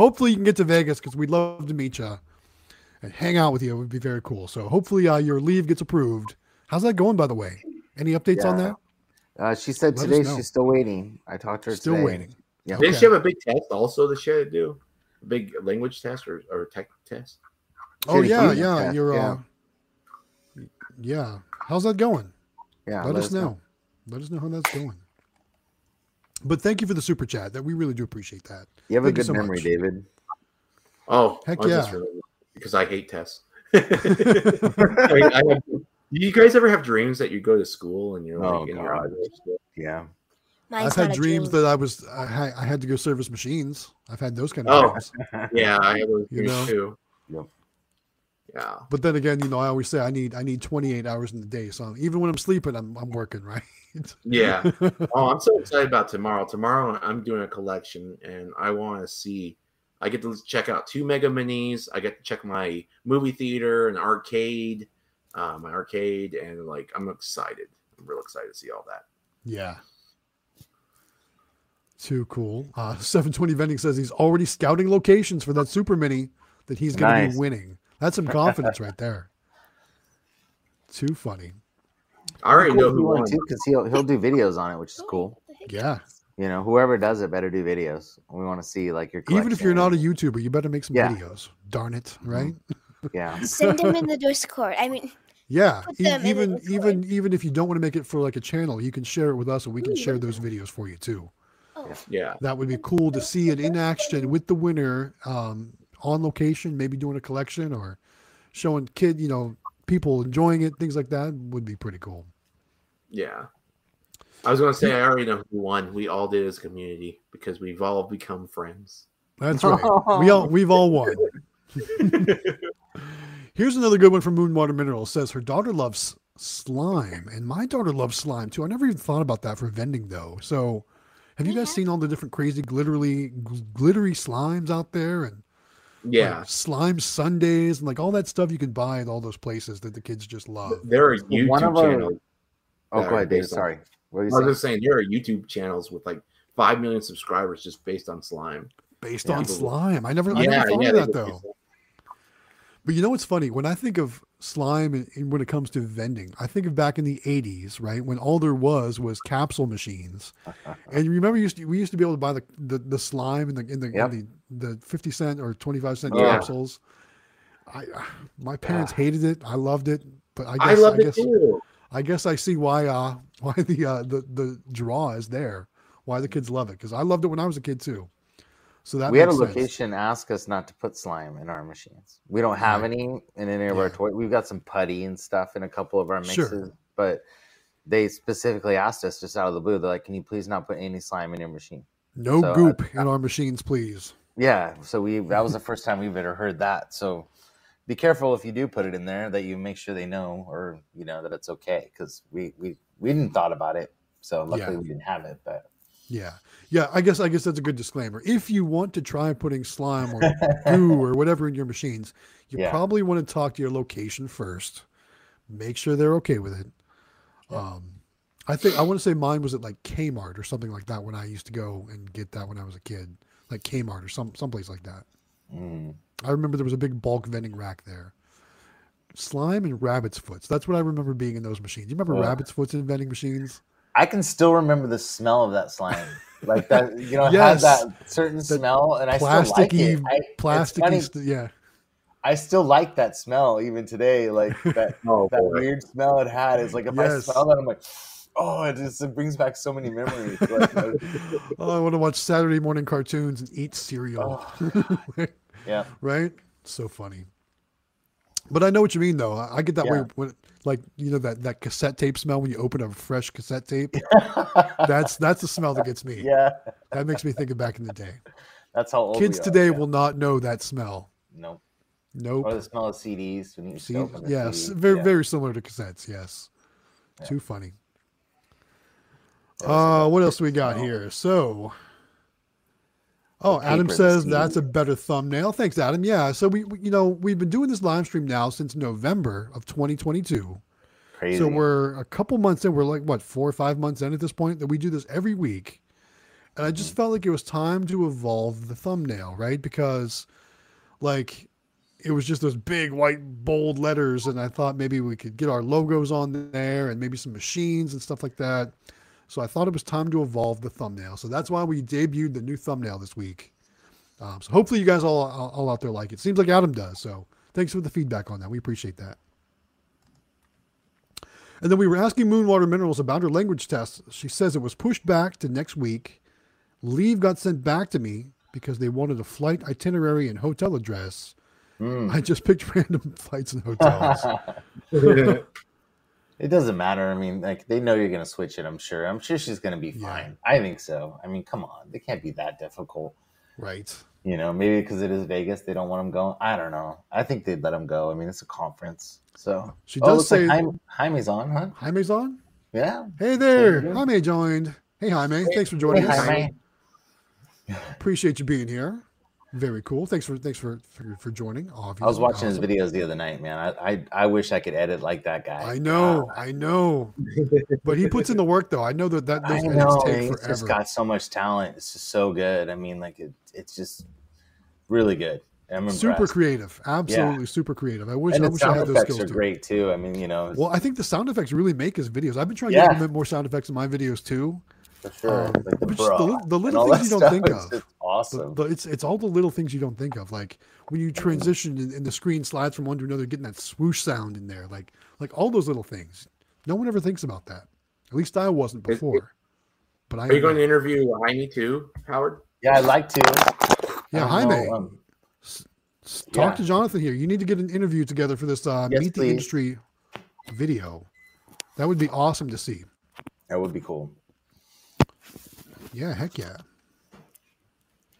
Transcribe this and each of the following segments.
hopefully you can get to Vegas because we'd love to meet you and hang out with you. It would be very cool. So hopefully uh, your leave gets approved. How's that going, by the way? Any updates on that? Uh, she said Let today she's still waiting. I talked to her Still today. waiting. Yeah. Didn't she have a big test also that she had to do? A big language test or, or tech test? Oh She had a yeah, yeah. test, You're yeah. uh, yeah. How's that going? Yeah, let, us know. Let us know how that's going. But thank you for the super chat. That we really do appreciate that. You have a Thank you good so memory, much. David. Oh, Heck I was just yeah. really- because I hate tests. I mean, I have, do you guys ever have dreams that you go to school and you're Oh, like in your God. underwear still? Yeah. Mine's I've had dreams dream. that I was I, had- I had to go service machines. I've had those kind of Oh. dreams. Yeah, I have those You know? too. Yep. Yeah. But then again, you know, I always say I need I need 28 hours in the day. So even when I'm sleeping, I'm I'm working, right? Yeah. Oh, I'm so excited about tomorrow. Tomorrow I'm doing a collection and I want to see I get to check out two mega minis. I get to check my movie theater and arcade, uh, my arcade, and like I'm excited. I'm real excited to see all that. Yeah. Too cool. Uh, 720 Vending says he's already scouting locations for that super mini that he's going to be winning. That's some confidence right there. Too funny. I already know who won. won too because he'll he'll do videos on it, which is cool. Yeah. You know, whoever does it better do videos. We want to see like your Even if you're not a. YouTuber, you better make some Yeah. videos. Darn it, right? yeah. Send them in the Discord. I mean, Yeah. Put them in the even even even if you don't want to make it for like a channel, you can share it with us and we can share those videos for you too. oh, Yeah. That would be cool to see it in action with the winner um, on location, maybe doing a collection or showing kid, you know, people enjoying it, things like that would be pretty cool. Yeah. I was gonna say I already know who won. We all did as a community because we've all become friends. That's right. we all we've all won. Here's another good one from Moonwater Mineral. It says her daughter loves slime, and my daughter loves slime too. I never even thought about that for vending though. So, have you guys Yeah. seen all the different crazy glittery gl- glittery slimes out there and like, Yeah. slime Sundays and like all that stuff you can buy at all those places that the kids just love. There are YouTube one of our- channels. Oh, that go are ahead, Dave. on- Sorry. What I are you was saying? just saying there are YouTube channels with like five million subscribers just based on slime. Based Yeah. on slime. I never I yeah, never thought yeah. of that though. But you know what's funny? When I think of slime and, and when it comes to vending, I think of back in the 80s, right? When all there was was capsule machines. And you remember used to, we used to be able to buy the, the, the slime in the in the, in the the 50 cent or 25 cent Yeah. capsules. I my parents hated it. I loved it, but I guess I I it guess too. I guess I see why uh why the uh the the draw is there. Why the kids love it cuz I loved it when I was a kid too. So that we had a sense. location ask us not to put slime in our machines. We don't have Right. any in any of our toys. We've got some putty and stuff in a couple of our Sure. mixes, but they specifically asked us just out of the blue. They're like, "Can you please not put any slime in your machine?" No So, uh, goop in our machines, please. Yeah. So we that was the first time we've ever heard that. So be careful if you do put it in there that you make sure they know or you know that it's okay because we we we didn't thought about it. So luckily Yeah. we didn't have it, but Yeah. Yeah, I guess I guess that's a good disclaimer. If you want to try putting slime or goo or whatever in your machines, you Yeah. probably want to talk to your location first. Make sure they're okay with it. Um I think I want to say mine was at like Kmart or something like that when I used to go and get that when I was a kid. Like Kmart or some someplace like that. mm, I remember there was a big bulk vending rack there. Slime and rabbit's foots. That's what I remember being in those machines. You remember Ugh. rabbit's foots in vending machines? I can still remember the smell of that slime. Like that, you know, it Yes. had that certain smell, and I still like it. I, plasticky. funny, st- yeah. I still like that smell even today. Like that, Oh, that boy. weird smell it had. Is like if I smell that, I'm like, oh, it just it brings back so many memories. Like, oh, I want to watch Saturday morning cartoons and eat cereal. Oh. yeah, right? So funny. But I know what you mean, though. I I get that way when, like, you know, that, that cassette tape smell when you open a fresh cassette tape. that's that's the smell that gets me. yeah. That makes me think of back in the day. That's how old Kids we are, today yeah. will not know that smell. Nope. Nope. Or the smell of CDs when you used See, open yes, CD. very Yeah. very similar to cassettes. Yes, Yeah. too funny. Uh, what else we got smell. here? So, oh, Adam says that's a better thumbnail. Thanks, Adam. Yeah, so we, we, you know, we've been doing this live stream now since November of 2022. Crazy. So we're a couple months in. We're like what four or five months in at this point that we do this every week, and I just felt like it was time to evolve the thumbnail, right? Because, like, it was just those big white bold letters, and I thought maybe we could get our logos on there and maybe some machines and stuff like that. So I thought it was time to evolve the thumbnail. So that's why we debuted the new thumbnail this week. Um, so hopefully you guys all, all all out there like it. Seems like Adam does. So thanks for the feedback on that. We appreciate that. And then we were asking Moonwater Minerals about her language test. She says it was pushed back to next week. Leave got sent back to me because they wanted a flight itinerary and hotel address. Mm. I just picked random flights and hotels. it doesn't matter. I mean, like they know you're gonna switch it. I'm sure. I'm sure she's gonna be Yeah. fine. I think so. I mean, come on, they can't be that difficult. right. You know, maybe because it is Vegas, they don't want him going. I don't know. I think they'd let him go. I mean, it's a conference, so She Oh, does say like Jaime, Jaime's on, huh? Jaime's on. Yeah. Hey there. Yeah. Jaime joined. Hey Jaime. Thanks for joining Hey, us. Jaime. Appreciate you being here. Very cool. Thanks for thanks for for, for joining. Obviously. I was watching his videos the other night, man. I, I I wish I could edit like that guy. I know, um, I know, but he puts in the work though. I know that that I those edits know. take He's forever. just got so much talent. It's just so good. I mean, like it, it's just really good. I'm impressed. super creative, absolutely super creative. I wish and I wish I sound had those effects skills are too. great too. I mean, you know, Well, I think the sound effects really make his videos. I've been trying to implement more sound effects in my videos too. For sure. um, like the, but just the the little things you don't think of. just The- awesome. the- it's it's all the little things you don't think of, like when you transition and, and the screen slides from one to another, getting that swoosh sound in there, like like all those little things. No one ever thinks about that. At least I wasn't Is- before. But I Are you am going to now. interview Jaime too, Howard? yeah, I'd like to. Yeah, I don't Jaime. know, um, S- Talk Yeah. to Jonathan here. You need to get an interview together for this uh, Yes, Meet the. Industry video. That would be awesome to see. that would be cool. Yeah, heck yeah.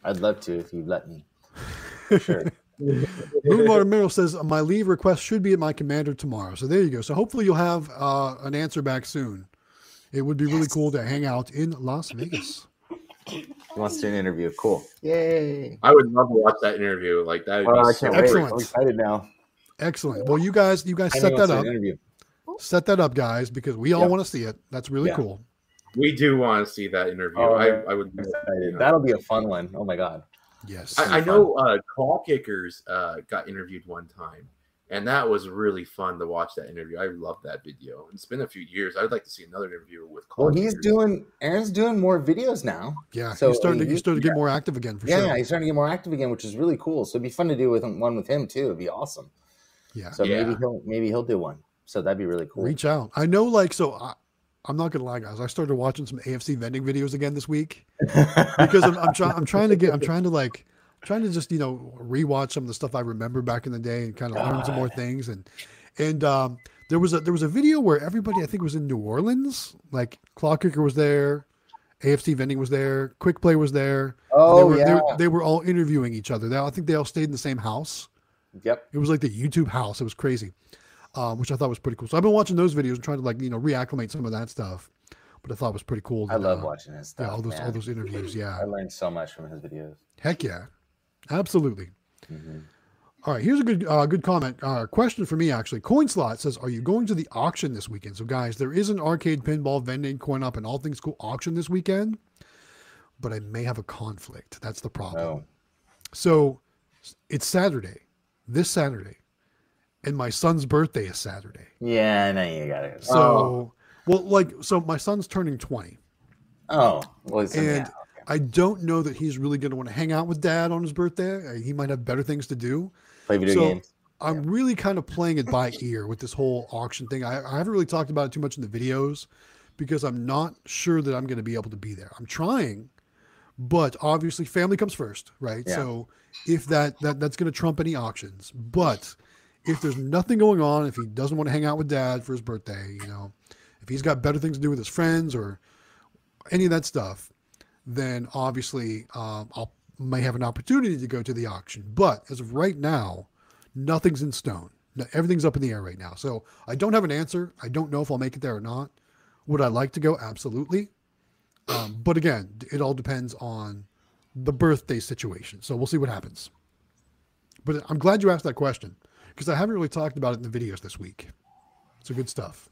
I'd love to if you'd let me. For sure. Moonwater Mineral says my leave request should be at my commander tomorrow. So there you go. So hopefully you'll have uh, an answer back soon. It would be really cool to hang out in Las Vegas. he wants to do an interview. Cool. Yay. I would love to watch that interview. Like that would Oh, be I can't great. wait. Excellent. I'm excited now. Excellent. Well, you guys, you guys Jaime set that up. interview. Set that up, guys, because we all Yeah. want to see it. That's really Yeah. cool. We do want to see that interview. Oh, I. I would. I'm excited. That'll be a fun one. Oh my god. Yes. I, I know uh, Clock Kickers uh, got interviewed one time, and that was really fun to watch that interview. I love that video. It's been a few years. I'd like to see another interview with Call Well, he's Kickers. doing. Aaron's doing more videos now. yeah. so he's starting to, he's starting to get more active again for yeah, sure. he's starting to get more active again, which is really cool. So it'd be fun to do with him, one with him too. It'd be awesome. Yeah. So maybe he'll maybe he'll do one. So that'd be really cool. Reach out. I know, like, so I, I'm not gonna lie, guys. I started watching some AFC vending videos again this week because I'm, I'm trying. I'm trying to get. I'm trying to like, trying to just you know rewatch some of the stuff I remember back in the day and kind of learn some more things. And and um, there was a there was a video where everybody I think was in New Orleans. Like Clock Kicker was there, AFC vending was there, Quick Play was there. and they oh were, they, yeah. they were all interviewing each other. They, I think they all stayed in the same house. Yep. It was like the YouTube house. It was crazy, um, which I thought was pretty cool. So I've been watching those videos and trying to like you know reacclimate some of that stuff. But I thought it was pretty cool. I love uh, watching his stuff. Yeah, all those all those interviews. Yeah, I learned so much from his videos. heck yeah, absolutely. Mhm. All right, here's a good uh, good comment. Uh, question for me actually. Coin slot says, "Are you going to the auction this weekend?" So guys, there is an arcade pinball vending coin up and all things cool auction this weekend, but I may have a conflict. That's the problem. Oh, So it's Saturday, this Saturday, and my son's birthday is Saturday. yeah. I know you got it. So, Oh. well, like, so my son's turning 20, Oh, well, and yeah. I don't know that he's really going to want to hang out with dad on his birthday. Uh, He might have better things to do. Play video so- games. I'm really kind of playing it by ear with this whole auction thing. I, I haven't really talked about it too much in the videos because I'm not sure that I'm going to be able to be there. I'm trying, but obviously family comes first, right? Yeah. So if that, that that's going to trump any auctions, but if there's nothing going on, if he doesn't want to hang out with dad for his birthday, you know, if he's got better things to do with his friends or any of that stuff, then obviously um, I'll may have an opportunity to go to the auction. But as of right now, nothing's in stone. Everything's up in the air right now. So I don't have an answer. I don't know if I'll make it there or not. Would I like to go? Absolutely. Um, but again, it all depends on the birthday situation. So we'll see what happens. But I'm glad you asked that question because I haven't really talked about it in the videos this week. So good stuff.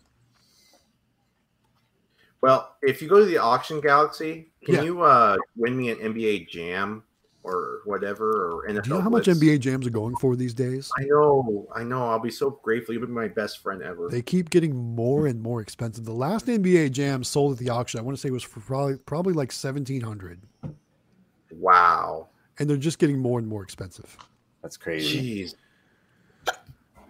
Well, if you go to the auction galaxy, can Yeah. you uh, win me an NBA Jam or whatever or NFL? Do you know how much NBA jams are going for these days? I know, I know. I'll be so grateful. You've been my best friend ever. They keep getting more and more expensive. The last NBA jam sold at the auction, I want to say was for probably probably like seventeen hundred, wow. and they're just getting more and more expensive. That's crazy. Jeez.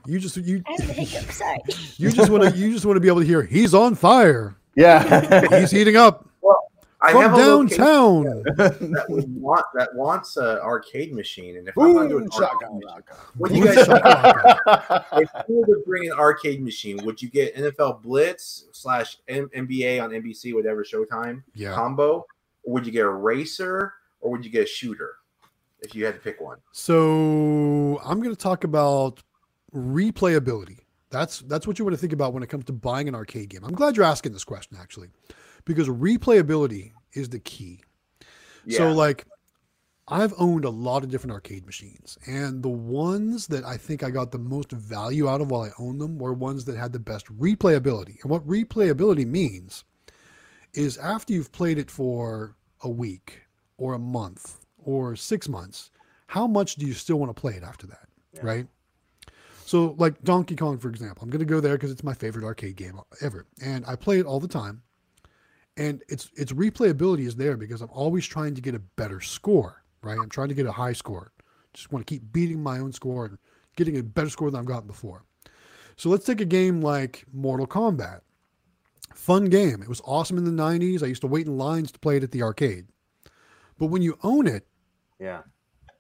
You just you I have the hiccup. Sorry. you just want to you just want to be able to hear he's on fire, Yeah. he's heating up Well, I from have a downtown. that would want that wants an arcade machine, and if I'm going to do Boom, an shaka, arcade machine, laka. what do you guys shaka. if you were to bring an arcade machine, would you get NFL Blitz slash NBA on NBC, whatever Showtime Yeah. combo, or would you get a racer, or would you get a shooter? If you had to pick one, So I'm going to talk about replayability. That's that's what you want to think about when it comes to buying an arcade game. I'm glad you're asking this question actually, because replayability is the key. So like I've owned a lot of different arcade machines and the ones that I think I got the most value out of while I owned them were ones that had the best replayability. And what replayability means is after you've played it for a week or a month or 6 months, how much do you still want to play it after that, Yeah. right? So like Donkey Kong for example, I'm going to go there cuz it's my favorite arcade game ever and I play it all the time and its its replayability is there because I'm always trying to get a better score, right? I'm trying to get a high score. Just want to keep beating my own score and getting a better score than I've gotten before. So let's take a game like Mortal Kombat. Fun game. It was awesome in the 90s. I used to wait in lines to play it at the arcade. But when you own it yeah.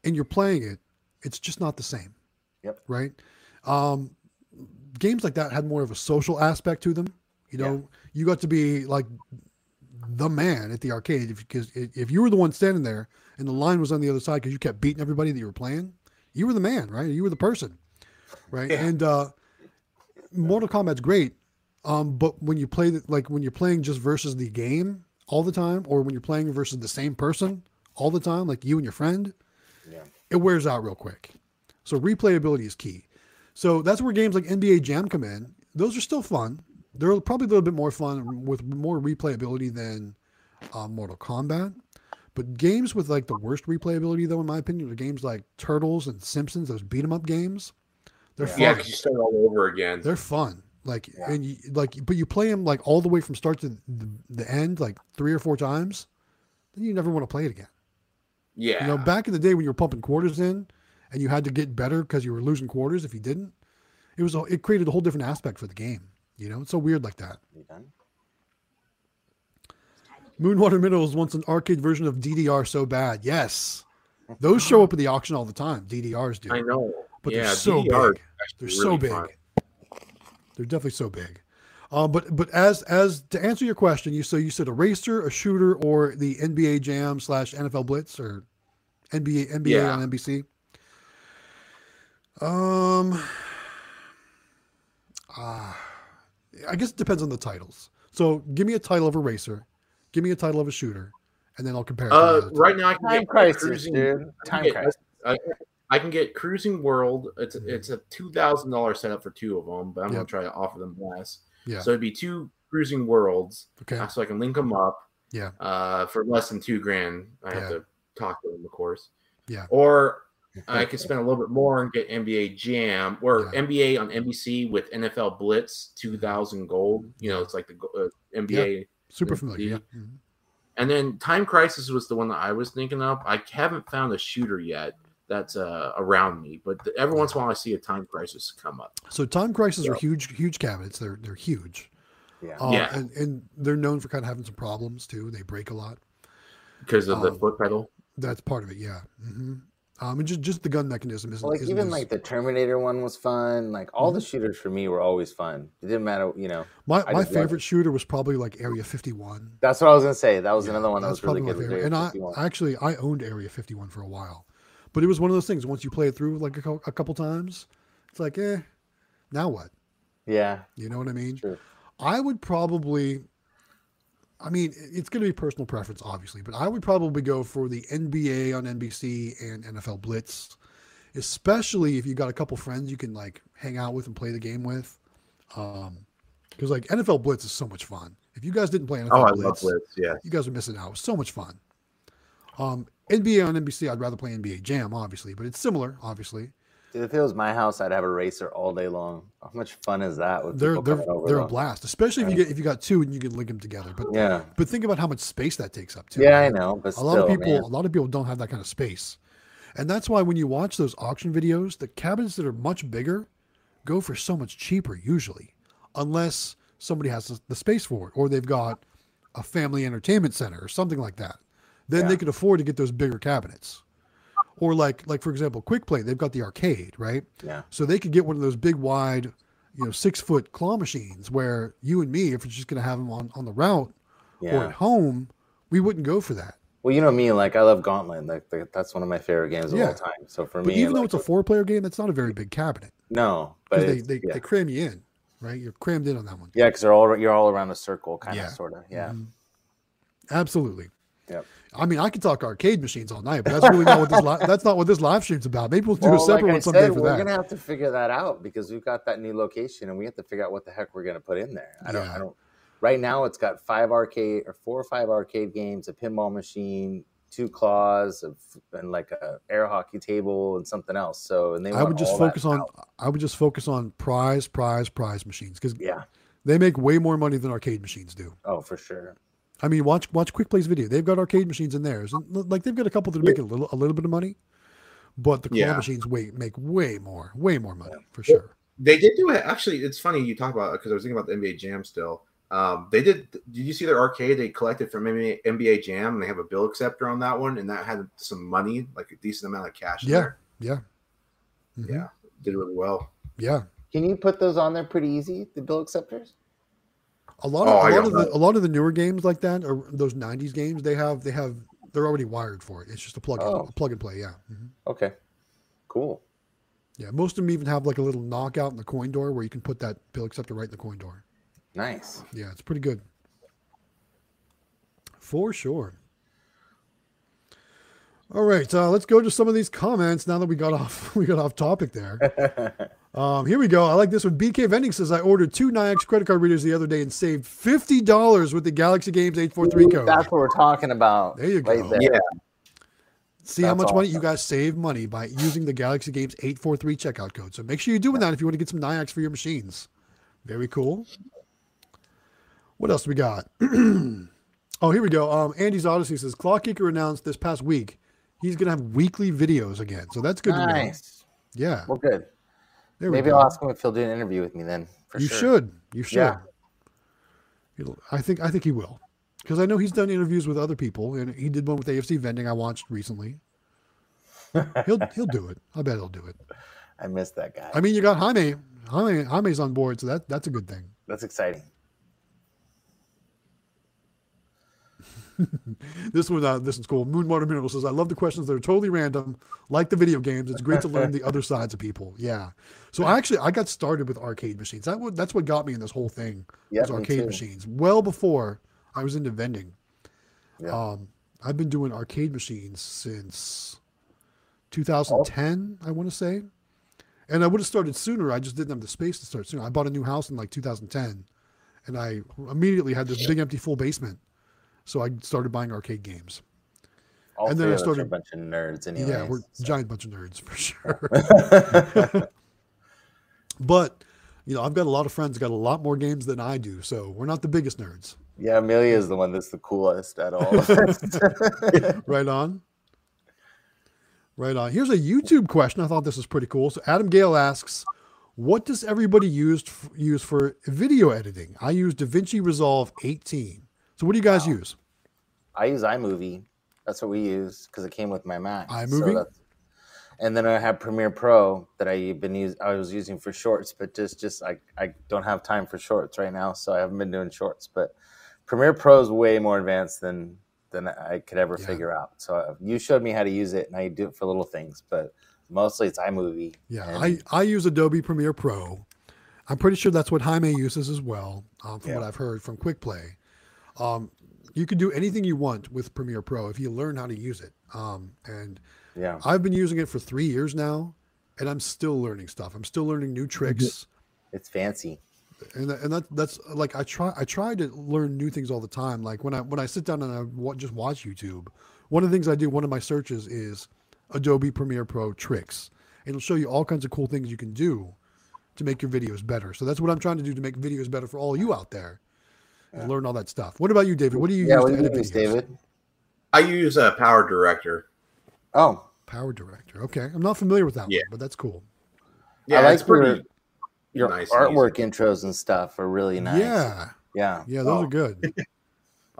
and you're playing it, it's just not the same. Yep. Right. Um, games like that had more of a social aspect to them. You know, you got to be like the man at the arcade if because if you were the one standing there and the line was on the other side because you kept beating everybody that you were playing, you were the man, right? You were the person, right? Yeah. And uh, Mortal Kombat's great, um, but when you play the, like when you're playing just versus the game all the time, or when you're playing versus the same person all the time, like you and your friend, Yeah. it wears out real quick. So replayability is key. So that's where games like NBA Jam come in. Those are still fun. They're probably a little bit more fun with more replayability than uh, Mortal Kombat. But games with like the worst replayability, though, in my opinion, are games like Turtles and Simpsons, those beat 'em up games. They're Yeah. fun. yeah, you start all over again. They're fun. Like Yeah. and you, like, but you play them like all the way from start to the, the end, like three or four times. Then you never want to play it again. yeah, You know, back in the day when you were pumping quarters in, and you had to get better because you were losing quarters if you didn't. It was a, it created a whole different aspect for the game. You know, it's so weird like that. You done? Moonwater Mineral was once an arcade version of DDR so bad. Yes, those show up at the auction all the time. DDRs do, I know. but yeah, they're so DDR big. They're so big. fun. They're definitely so big. Uh, but but as as to answer your question, you so you said a racer, a shooter, or the NBA Jam slash NFL Blitz or NBA NBA Yeah. on NBC. Um, uh, I guess it depends on the titles. So give me a title of a racer, give me a title of a shooter, and then I'll compare. It to the Uh, right now I can Time get crisis, cruising, dude. I can Time get- crisis. I, I can get Cruis'n World. It's a, it's a two thousand dollar setup for two of them, but I'm Yep. gonna try to offer them less. Yeah. So it'd be two Cruis'n Worlds, Okay. uh, so I can link them up. Yeah. Uh, for less than two grand, I have to talk to them, of course. Yeah. Or I could spend a little bit more and get NBA Jam or Yeah. NBA on NBC with NFL Blitz two thousand gold. You know, it's like the uh, NBA. Super Yeah. familiar. Yeah. Mhm. And then Time Crisis was the one that I was thinking of. I haven't found a shooter yet that's uh, around me, but th- every once in a while I see a Time Crisis come up. So time crises are huge, huge cabinets. They're they're huge. Yeah. Uh, Yeah. And, and they're known for kind of having some problems too. They break a lot. because of the Um, foot pedal. That's part of it. Yeah. hmm Um, and just just the gun mechanism isn't, Well, like isn't even as- like the Terminator one was fun. Like all the shooters for me were always fun. It didn't matter, you know. my I my favorite shooter was probably like Area 51. That's what I was gonna say. That was Yeah, another one that was really probably good. my favorite. And I 51. actually I owned Area 51 for a while, but it was one of those things. Once you play it through like a, a couple times, it's like, eh, now what? yeah, You know what I mean? I would probably, I mean, it's going to be personal preference, obviously, but I would probably go for the NBA on NBC and NFL Blitz, especially if you got a couple friends you can like hang out with and play the game with. Um, because like NFL Blitz is so much fun. If you guys didn't play NFL Oh, Blitz, Blitz. Yeah. you guys are missing out. It was so much fun. Um, NBA on NBC, I'd rather play NBA Jam, obviously, but it's similar, obviously. Dude, if it was my house, I'd have a racer all day long. How much fun is that? With They're they're over they're a blast, especially if you get if you got two and you can link them together. But Yeah, but think about how much space that takes up too. yeah, I know, but a still, lot of people man. a lot of people don't have that kind of space and that's why when you watch those auction videos the cabinets that are much bigger go for so much cheaper usually unless somebody has the space for it or they've got a family entertainment center or something like that then Yeah. they can afford to get those bigger cabinets or like like for example quick play they've got the arcade right Yeah, so they could get one of those big wide you know six foot claw machines where you and me if we're just going to have them on on the route or at home we wouldn't go for that Well, you know me, like I love Gauntlet. Like that's one of my favorite games of Yeah. all time. So for But me, even though like, it's a four player game, that's not a very big cabinet no, but they, they, yeah, they cram you in, right? You're crammed in on that one. yeah, because they're all you're all around a circle, kind Yeah. of, sort of. Yeah, Mhm. Absolutely. Yep. I mean, I could talk arcade machines all night, but that's really not what this li- that's not what this live stream's about. Maybe we'll do a separate like one someday said, for we're that. gonna have to figure that out because we've got that new location and we have to figure out what the heck we're gonna put in there. I don't. Yeah. I don't. Right now, it's got five arcade or four or five arcade games, a pinball machine, two claws, of, and like a air hockey table and something else. So, and they I would just focus on out. I would just focus on prize, prize, prize machines because Yeah. they make way more money than arcade machines do. Oh, for sure. I mean, watch watch Quick Play's video. They've got arcade machines in theirs, and like they've got a couple that are making a little a little bit of money, but the claw Yeah. machines way make way more, way more money for sure. They did do it. Actually, it's funny you talk about it because I was thinking about the NBA Jam still. Um, they did. Did you see their arcade they collected from NBA, NBA Jam? And they have a bill acceptor on that one, and that had some money, like a decent amount of cash. Yeah. there. Yeah. Mhm. yeah, did really well. Yeah. Can you put those on there pretty easy? The bill acceptors. A lot Oh, of lot of the a lot of the newer games like that or those '90s games, they have they have they're already wired for it. It's just a plug Oh. a plug and play. Yeah, Mhm. Okay. Cool. yeah. Most of them even have like a little knockout in the coin door where you can put that bill acceptor right in the coin door. Nice. Yeah, it's pretty good. For sure. All right, uh, let's go to some of these comments now that we got off we got off topic there. Um, here we go. I like this one. BK Vending says I ordered two Nayax credit card readers the other day and saved fifty dollars with the Galaxy Games eight four three code. That's what we're talking about. There you right go. there. Yeah. See how That's much money you guys save money by using the Galaxy Games 843 checkout code. So make sure you're doing that if you want to get some Nayax for your machines. Very cool. What else we got? oh, here we go. Um, Andy's Odyssey says Clock Kicker announced this past week he's going to have weekly videos again. So that's good to know. Nice. Yeah. Well, good. There we Maybe go. I'll ask him if he'll do an interview with me then. For you sure. should. You should. Yeah. He'll- I think I think he will. Because I know he's done interviews with other people, and he did one with AFC Vending I watched recently. he'll he'll do it. I bet he'll do it. I missed that guy. I mean, you got Jaime. Jaime Jaime's on board, so that that's a good thing. That's exciting. This one, uh, this is cool. Moonwater Mineral says, "I love the questions that are totally random, like the video games. It's great to learn the other sides of people." Yeah. So I actually I got started with arcade machines. That what that's what got me in this whole thing. Yeah, was arcade machines. Well before I was into vending. Yeah. Um, I've been doing arcade machines since 2010, I want to say. And I would have started sooner. I just didn't have the space to start sooner. I bought a new house in like 2010, and I immediately had this big empty full basement. So I started buying arcade games. All And then I are a started- bunch of nerds anyway. yeah, we're so. giant bunch of nerds for sure. but you know, I've got a lot of friends got a lot more games than I do, so we're not the biggest nerds. yeah, Amelia is the one that's the coolest at all. right on. Right on. Here's a YouTube question. I thought this was pretty cool. So Adam Gale asks, "What does everybody use use for video editing?" I use DaVinci Resolve 18. So what do you guys use? I use iMovie. That's what we use because it came with my Mac. iMovie? that's- and then I have Premiere Pro that I been use, I was using for shorts, but just just I, I don't have time for shorts right now, so I haven't been doing shorts. But Premiere Pro is way more advanced than than I could ever Yeah. figure out. So uh, you showed me how to use it, and I do it for little things, but mostly it's iMovie. Yeah, I, I use Adobe Premiere Pro. I'm pretty sure that's what Jaime uses as well, um, from what I've heard from Quick Play. Um, you can do anything you want with Premiere Pro if you learn how to use it. Um, and yeah. I've been using it for three years now, and I'm still learning stuff. I'm still learning new tricks. It's fancy. and that, and that that's like I try I try to learn new things all the time. Like when I when I sit down and I just watch YouTube, one of the things I do, one of my searches is Adobe Premiere Pro tricks. It'll show you all kinds of cool things you can do to make your videos better. So that's what I'm trying to do to make videos better for all you out there. Is Learn all that stuff. What about you, David? What do you Yeah, use what to do you edit use, videos? David? I use a Power Director. Oh, Power Director. Okay, I'm not familiar with that Yeah. one, but that's cool. Yeah, like it's pretty. your- your nice and artwork intros and stuff are really nice. Yeah, yeah. yeah, those Oh. are good.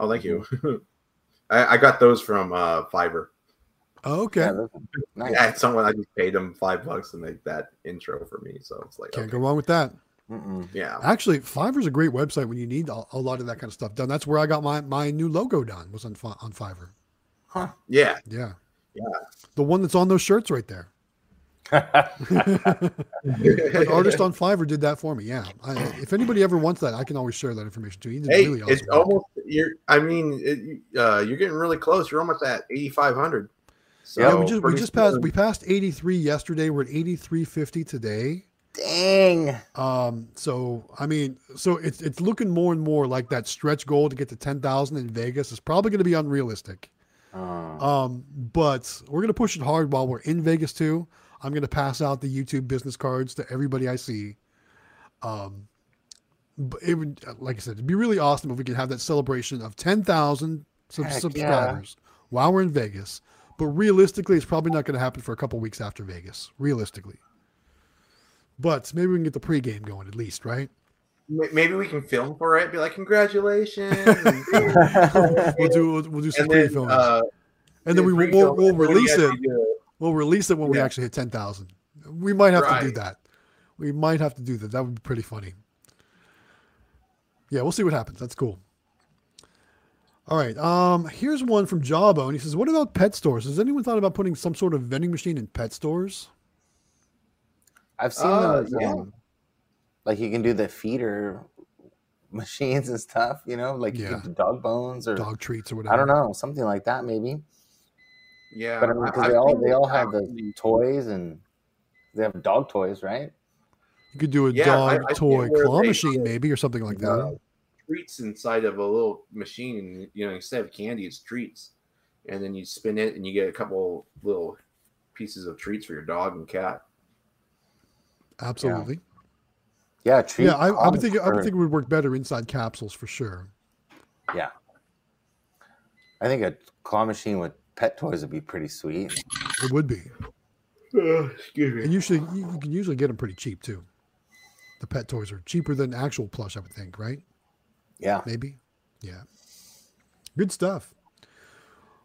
Oh, thank you. I, I got those from uh, Fiverr. Oh, okay, Yeah, nice. I someone I just paid them five bucks to make that intro for me. So it's like, can't okay. go wrong with that. Mm-mm. yeah, Actually, Fiverr's a great website when you need a, a lot of that kind of stuff done. That's where I got my my new logo done. Was on on Fiverr. Huh. yeah. Yeah, Yeah. the one that's on those shirts right there. An artist on Fiverr did that for me. Yeah, I, if anybody ever wants that, I can always share that information too. He Hey, really awesome. it's work. almost you're. I mean, it, uh, you're getting really close. You're almost at eighty five hundred. So yeah, we just we just passed we passed 83 yesterday. We're at 83.50 today. Dang. Um, so I mean, so it's it's looking more and more like that stretch goal to get to 10,000 in Vegas is probably going to be unrealistic. Oh. Um, but we're gonna push it hard while we're in Vegas too. I'm gonna pass out the YouTube business cards to everybody I see. Um, but it would, like I said, it'd be really awesome if we could have that celebration of 10,000 sub- Heck yeah. subscribers while we're in Vegas. But realistically, it's probably not going to happen for a couple weeks after Vegas. Realistically, but maybe we can get the pregame going at least, right? Maybe we can film for it. Be like, congratulations. We'll do we'll, we'll do some and pre-filming, uh, and then we, pre-film, we'll, we'll and then we release it. We'll release it when we actually hit 10,000. We might have to do that. We might have to do that. That would be pretty funny. Yeah, we'll see what happens. That's cool. All right. Um, here's one from Jawbone. He says, "What about pet stores? Has anyone thought about putting some sort of vending machine in pet stores?" I've seen Uh, those. yeah. Um, like you can do the feeder machines and stuff. You know, like Yeah. can do dog bones or Dog treats or whatever. I don't know, something like that maybe. Yeah, But I mean, because they all they all have the toys and they have dog toys, right? You could do a Yeah, dog I see toy where claw machine, maybe, or something like that. uh, treats inside of a little machine. You know, instead of candy, it's treats, and then you spin it, and you get a couple little pieces of treats for your dog and cat. Absolutely. Yeah, treat. Yeah, I, I would think I would think it would work better inside capsules for sure. Yeah, I think a claw machine with pet toys would be pretty sweet. It would be. Uh, excuse me. And usually, you, you can usually get them pretty cheap too. The pet toys are cheaper than actual plush, I would think, right? Yeah, Maybe. Yeah. Good stuff.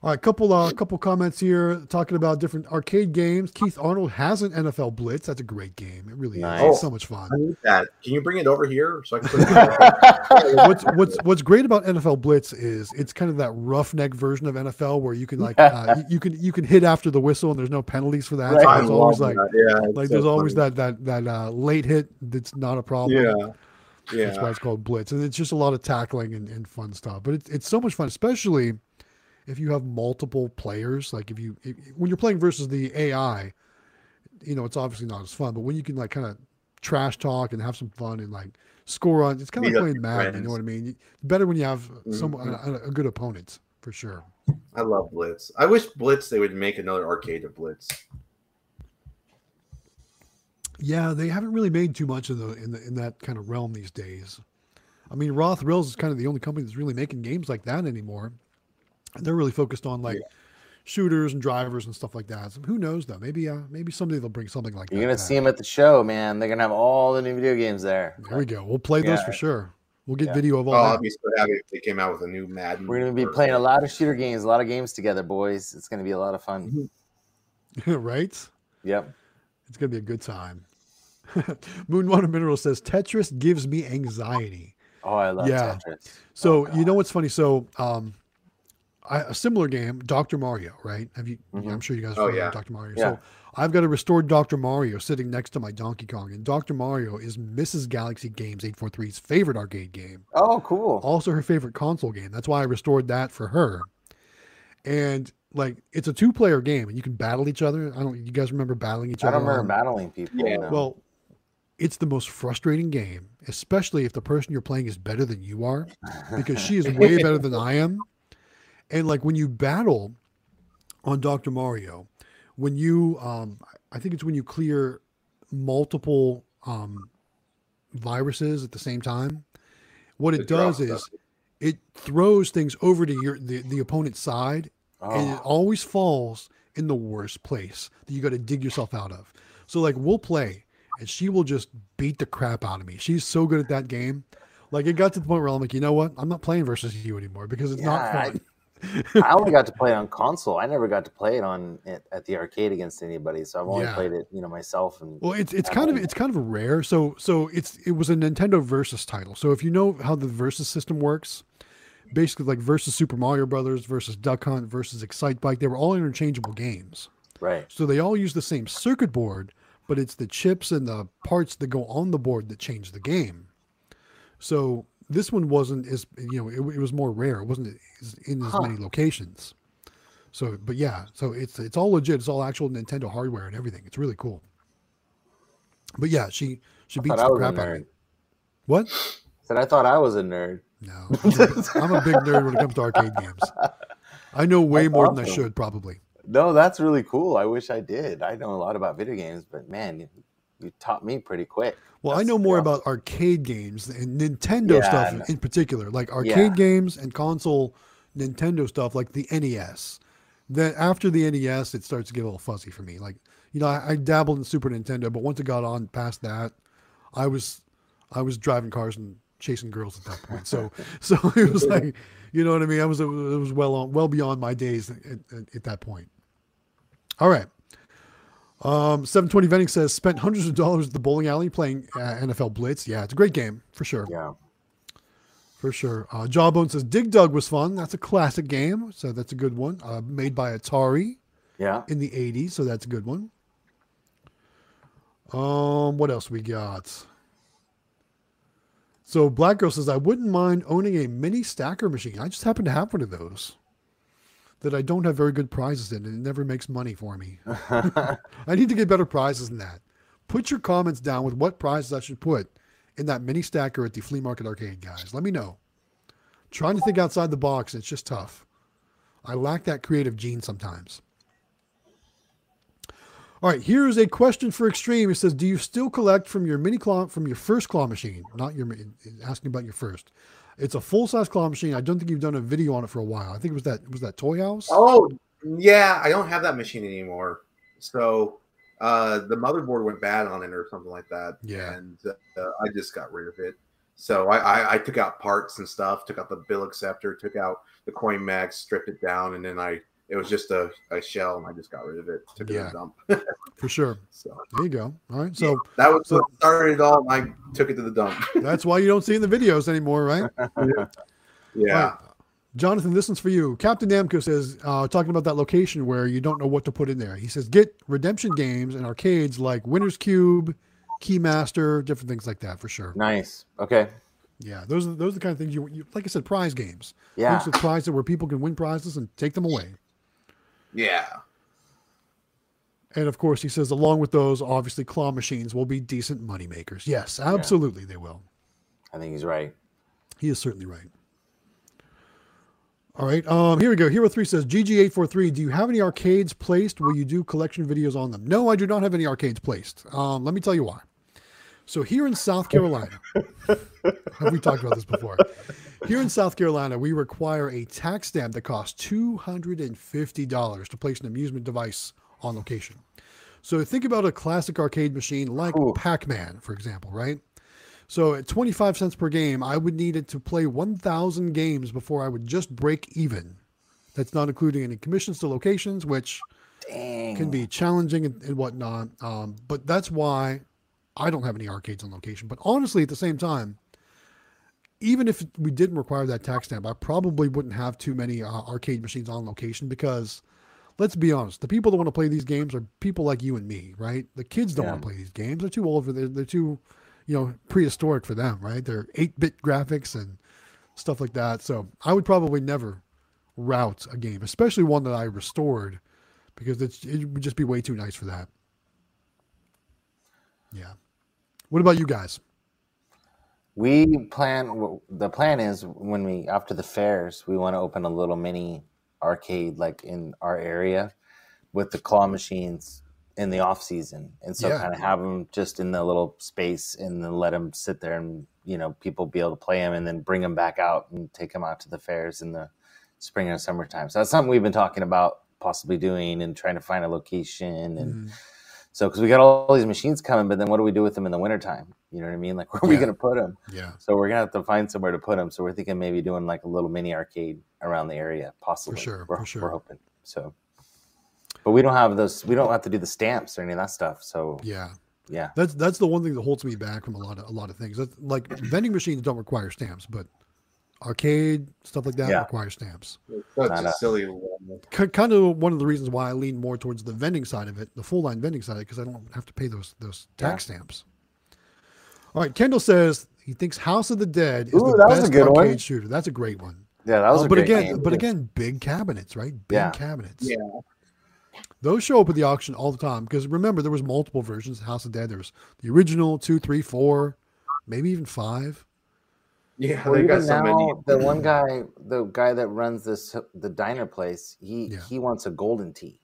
All right, couple uh, couple comments here talking about different arcade games. Keith Arnold has an NFL Blitz. That's a great game. It really Nice. is. It's so much fun. I need that. Can you bring it over here so I can put it? what's what's what's great about NFL Blitz is it's kind of that roughneck version of NFL where you can like uh, you, you can you can hit after the whistle and there's no penalties for that. So Right. I there's always like that. Yeah, like so there's always that that that uh, late hit that's not a problem. Yeah, yeah. That's why it's called Blitz. And it's just a lot of tackling and, and fun stuff. But it's it's so much fun, especially if you have multiple players. Like if you if, when you're playing versus the AI, you know, it's obviously not as fun. But when you can like kind of trash talk and have some fun and like score on, it's kind of like playing Madden. You know what I mean? It's better when you have some Mhm. a, a good opponent for sure. I love Blitz. I wish Blitz they would make another arcade of Blitz. Yeah, they haven't really made too much of the in the in that kind of realm these days. I mean, Raw Thrills is kind of the only company that's really making games like that anymore. And they're really focused on like shooters and drivers and stuff like that. So who knows though? Maybe uh maybe someday they'll bring something like that. you're gonna back. see them at the show, man. They're gonna have all the new video games there. There we go. We'll play those for sure. We'll get Yeah. video of Oh, all I'd be so happy if they came out with a new Madden. We're gonna be or- playing a lot of shooter games, a lot of games together, boys. It's gonna be a lot of fun. right? Yep. It's gonna be a good time. Moonwater Mineral says Tetris gives me anxiety. Oh, I love Yeah. Tetris. So Oh, you know what's funny? So um, I, a similar game, Doctor Mario, right? Have you? Mhm. I'm sure you guys Oh, remember yeah. Doctor Mario. Yeah. So I've got a restored Doctor Mario sitting next to my Donkey Kong, and Doctor Mario is Mrs. Galaxy Games 843's favorite arcade game, Oh, cool. also her favorite console game. That's why I restored that for her. And like, it's a two-player game, and you can battle each other. I don't. You guys remember battling each other? I don't remember on- battling people. Yeah. no. Well, it's the most frustrating game, especially if the person you're playing is better than you are, because she is way better than I am. And like when you battle on Dr. Mario, when you, um, I think it's when you clear multiple um, viruses at the same time, what it, It does is stuff. it throws things over to your the, the opponent's side and it Oh, always falls in the worst place that you got to dig yourself out of. So like we'll play and she will just beat the crap out of me. She's so good at that game. Like it got to the point where I'm like, you know what? I'm not playing versus you anymore because it's not Yeah, I- fun. I only got to play it on console. I never got to play it on at, at the arcade against anybody. So I've only Yeah. played it, you know, myself. And Well, it's it's kind of it's kind of rare. So so it's it was a Nintendo Versus title. So if you know how the Versus system works, basically like versus Super Mario Brothers versus Duck Hunt versus Excitebike, they were all interchangeable games. right, So they all use the same circuit board, but it's the chips and the parts that go on the board that change the game. So this one wasn't as you know it, it was more rare. It wasn't in as Huh. many locations. So, but yeah, so it's it's all legit. It's all actual Nintendo hardware and everything. It's really cool. But yeah, she she beats the crap out of me. What? Said I thought I was a nerd. No, I'm a big nerd when it comes to arcade games. I know way That's more than I should probably. No, that's really cool. I wish I did. I know a lot about video games, but man, you, taught me pretty quick. Well, I know more awesome. about arcade games and Nintendo Yeah, stuff in particular, like arcade Yeah. games and console Nintendo stuff, like the NES. Then after the NES, it starts to get a little fuzzy for me. Like, you know, I, I dabbled in Super Nintendo, but once it got on past that, I was, I was driving cars and chasing girls at that point. So, so it was like, you know what I mean? I was, it was well on, well beyond my days at, at, at that point. All right. Um, 720 Vending says spent hundreds of dollars at the bowling alley playing uh, NFL Blitz. Yeah, it's a great game for sure. Yeah. For sure. Uh, Jawbone says Dig Dug was fun. That's a classic game, so that's a good one. Uh, made by Atari Yeah. in the 80s, so that's a good one. Um, what else we got? So Black Girl says I wouldn't mind owning a mini stacker machine. I just happen to have one of those that I don't have very good prizes in, and it never makes money for me. I need to get better prizes than that. Put your comments down with what prizes I should put in that mini stacker at the flea market arcade, guys. Let me know. Trying to think outside the box, it's just tough. I lack that creative gene sometimes. All right, here's a question for Xtreme. It says, "Do you still collect from your mini claw from your first claw machine? Not your asking about your first. It's a full size claw machine. I don't think you've done a video on it for a while. I think it was that was that Toy House. Oh, yeah, I don't have that machine anymore. So uh, the motherboard went bad on it or something like that. Yeah. And uh, I just got rid of it. So I, I, I took out parts and stuff, took out the bill acceptor, took out the coin mag, stripped it down, and then I it was just a, a shell and I just got rid of it. Took it Yeah. to the dump. for sure. so There you go. All right, so that was so- what started it all. and I took it to the dump. that's why you don't see in the videos anymore, right? yeah. All right. Jonathan, this one's for you. Captain Namco says, uh, talking about that location where you don't know what to put in there. He says, get redemption games and arcades like Winner's Cube, Keymaster, different things like that for sure. Nice. Okay. Yeah, those are those are the kind of things you, you like. I said, prize games. Yeah. Things with prizes where people can win prizes and take them away. Yeah. And of course, he says, along with those, obviously, claw machines will be decent money makers. Yes, absolutely, they will. I think he's right. He is certainly right. All right. Um, here we go. Hero 3 says GG843, do you have any arcades placed? Will you do collection videos on them? No, I do not have any arcades placed. Um, let me tell you why. So here in South Carolina, have we talked about this before? Here in South Carolina, we require a tax stamp that costs $250 to place an amusement device on location. So think about a classic arcade machine like Ooh. Pac-Man, for example, right? So at 25 cents per game, I would need it to play 1,000 games before I would just break even. That's not including any commissions to locations, which Dang. can be challenging and, and whatnot. Um, but that's why I don't have any arcades on location. But honestly, at the same time, even if we didn't require that tax stamp, I probably wouldn't have too many uh, arcade machines on location because let's be honest, the people that want to play these games are people like you and me, right? The kids don't Yeah. want to play these games. They're too old for they're, they're too, you know, prehistoric for them, right? They're 8-bit graphics and stuff like that. So I would probably never route a game, especially one that I restored because it's, it would just be way too nice for that. Yeah. What about you guys? We plan. The plan is when we after the fairs, we want to open a little mini arcade like in our area with the claw machines in the off season, and so Yeah. kind of have them just in the little space, and then let them sit there, and you know people be able to play them, and then bring them back out and take them out to the fairs in the spring and summertime. So that's something we've been talking about possibly doing and trying to find a location and. Mm, So, because we got all these machines coming, but then what do we do with them in the wintertime? You know what I mean? Like, where are we going to put them? yeah, So, we're going to have to find somewhere to put them. So, we're thinking maybe doing like a little mini arcade around the area, possibly. For sure, We're, for sure. We're hoping. So, but we don't have those, we don't have to do the stamps or any of that stuff. So, yeah. yeah. That's that's the one thing that holds me back from a lot of a lot of things. That's, like vending machines don't require stamps, but arcade stuff like that Yeah. requires stamps. Such a a- silly one. Kind of one of the reasons why I lean more towards the vending side of it, the full line vending side, because I don't have to pay those those tax stamps. All right, Kendall says he thinks House of the Dead is Ooh, the that a best good arcade one. shooter. That's a great one. Yeah. That was Uh, a but great again, game, but again, big cabinets, right? Big Yeah. cabinets. Yeah. Those show up at the auction all the time because remember there was multiple versions of House of the Dead. There was the original two, three, four, maybe even five. Yeah, Well, they got so many. now, the one guy, the guy that runs this, the diner place, he Yeah. he wants a Golden Tee.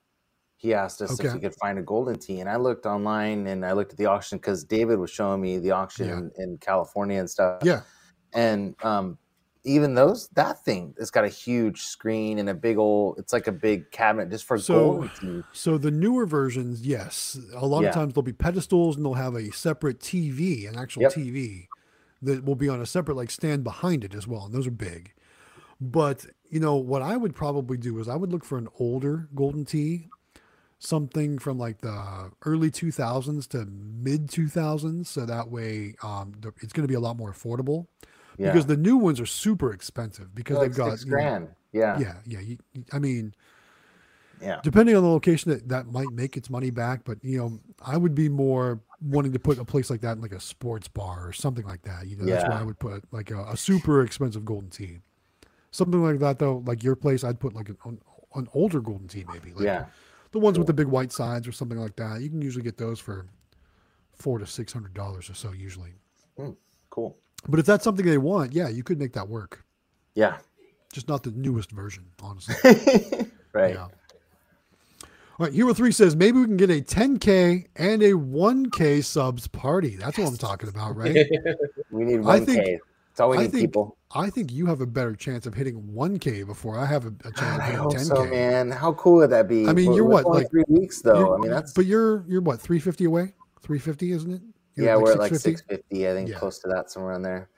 He asked us if we could find a Golden Tee, and I looked online and I looked at the auction because David was showing me the auction Yeah. in, in California and stuff. Yeah, and um, even those that thing, it's got a huge screen and a big old. It's like a big cabinet just for So- Golden Tee. So the newer versions, yes, a lot Yeah. of times they'll be pedestals and they'll have a separate TV, an actual Yep. TV that will be on a separate like stand behind it as well, and those are big. But you know what I would probably do is I would look for an older golden tee, something from like the early 2000s to mid 2000s, so that way um, it's going to be a lot more affordable. Yeah, Because the new ones are super expensive because they've got six you know, grand. Yeah, yeah, yeah. You- I mean, yeah, depending on the location that, that might make its money back but you know i would be more wanting to put a place like that in like a sports bar or something like that you know that's why i would put like a, a super expensive Golden Tee something like that though like your place i'd put like an, an, older Golden Tee maybe like yeah. the ones with the big white sides or something like that you can usually get those for four to six hundred dollars or so usually hmm, Cool. but if that's something they want yeah you could make that work Yeah. just not the newest version honestly right. Yeah. All right, Hero 3 says maybe we can get a 10K and a 1K subs party. That's what I'm talking about, right? We need I one think- K. That's all we I need, think people. I think you have a better chance of hitting 1K before I have a, a chance God, of I hitting hope 10K. so, man. How cool would that be? I mean, We're- you're we're what, like- three weeks though. I mean, that's But you're you're what 350 away? 350, isn't it? You're yeah, we're at like 650? I think Yeah. close to that, somewhere in there.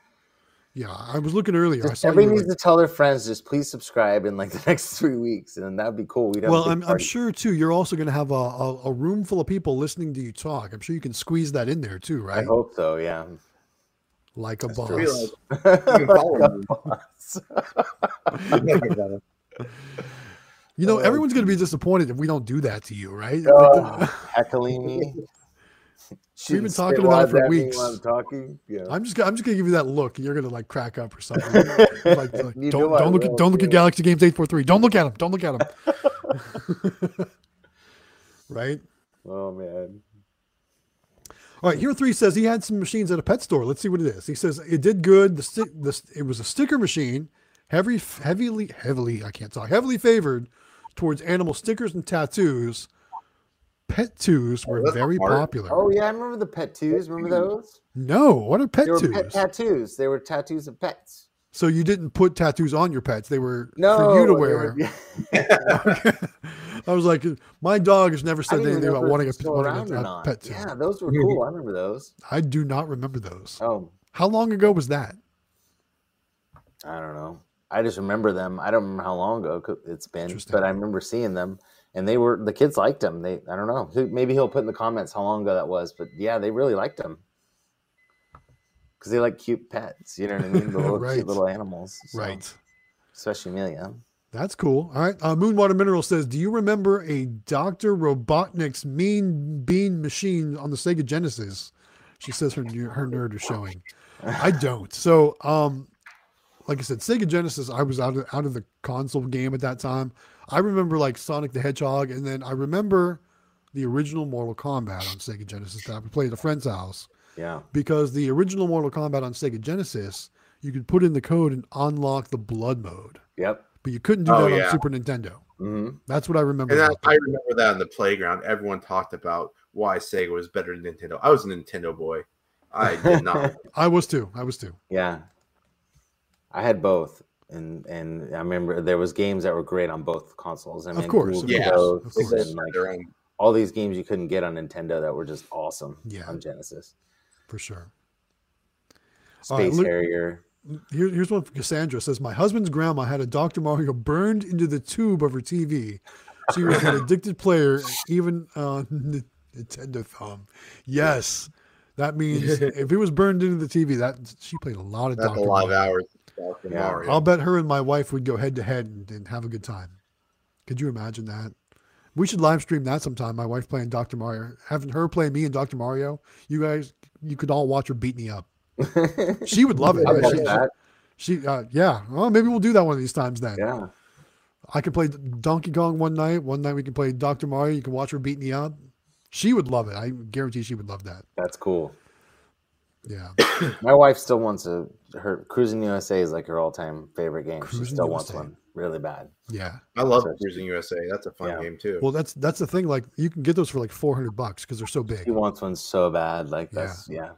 Yeah, I was looking earlier. I Just, saw you. everybody needs like- to tell their friends just please subscribe in like the next three weeks, and that'd be cool. We'd have well, I'm, I'm sure too. You're also going to have a, a, a room full of people listening to you talk. I'm sure you can squeeze that in there too, right? I hope so. Yeah. Like a That's boss. true. Realize- You can follow me. You know, Oh, everyone's going to be disappointed if we don't do that to you, right? Oh, heckling me. Shooting been talking about it for weeks. I'm talking. Yeah. I'm just I'm just gonna give you that look, and you're gonna like crack up or something. like, like, don't don't look will, at don't look at. Galaxy Games eight four three. Don't look at him. Don't look at him. right. Oh man. All right. Hero three says he had some machines at a pet store. Let's see what it is. He says it did good. The stick the it was a sticker machine, heavy heavily heavily I can't talk heavily favored towards animal stickers and tattoos. Pet twos were that's very smart. popular. Oh yeah, I remember the pet twos. Remember those? No, what are pet They were twos? pet tattoos. They were tattoos of pets. so you didn't put tattoos on your pets; they were No, for you to wear. were- I was like, my dog has never said anything about wanting they're a, still wanting a, a pet. too. Yeah, those were cool. I remember those. I do not remember those. Oh, How long ago was that? I don't know. I just remember them. I don't remember how long ago it's been, but I remember seeing them, and they were the kids liked him. They, I don't know. Who- Maybe he'll put in the comments how long ago that was, but yeah, they really liked him because they like cute pets. You know what I mean? The little Right. cute little animals, so, Right. Especially Amelia. That's cool. All right. Uh, Moonwater Mineral says, "Do you remember a Doctor Robotnik's Mean Bean machine on the Sega Genesis?" She says her her nerd is showing. I don't. So, um, like I said, Sega Genesis. I was out of out of the console game at that time. I remember like Sonic the Hedgehog, and then I remember the original Mortal Kombat on Sega Genesis that we played at a friend's house. Yeah. because the original Mortal Kombat on Sega Genesis, you could put in the code and unlock the blood mode, Yep. but you couldn't do Oh, that on. Super Nintendo. hmm That's what I remember. And that. I remember that in the playground. Everyone talked about why Sega was better than Nintendo. I was a Nintendo boy. I did not. I was too. I was too. Yeah. I had both. And and I remember there was games that were great on both consoles. I Of course, Dual Yeah. Of course. and, like, all these games you couldn't get on Nintendo that were just awesome Yeah. on Genesis. For sure. All right, Space look- Harrier. Here, here's one from Cassandra says, My husband's grandma had a Dr. Mario burned into the tube of her TV. She was an addicted player, even on the Nintendo thumb. Yes. That means if it was burned into the TV, that she played a lot of That's Dr. a lot of Mario. hours. of Dr. Yeah. Mario. I'll bet her and my wife would go head to head and, and have a good time. Could you imagine that? We should live stream that sometime. My wife playing Dr. Mario, having her play me and Dr. Mario. You guys, you could all watch her beat me up. She would love it. I Yeah, she, that. she, uh, yeah. Well, maybe we'll do that one of these times then. Yeah. I could play Donkey Kong one night. One night we can play Dr. Mario. You can watch her beat me up. She would love it. I guarantee she would love that. That's cool. Yeah. My wife still wants a her Cruis'n USA is like her all time favorite game. Cruis'n she still wants one really bad. Yeah. I love So- Cruis'n USA. That's a fun Yeah. game too. Well, that's that's the thing. Like you can get those for like 400 bucks because they're so big. She wants one so bad. Like that's yeah.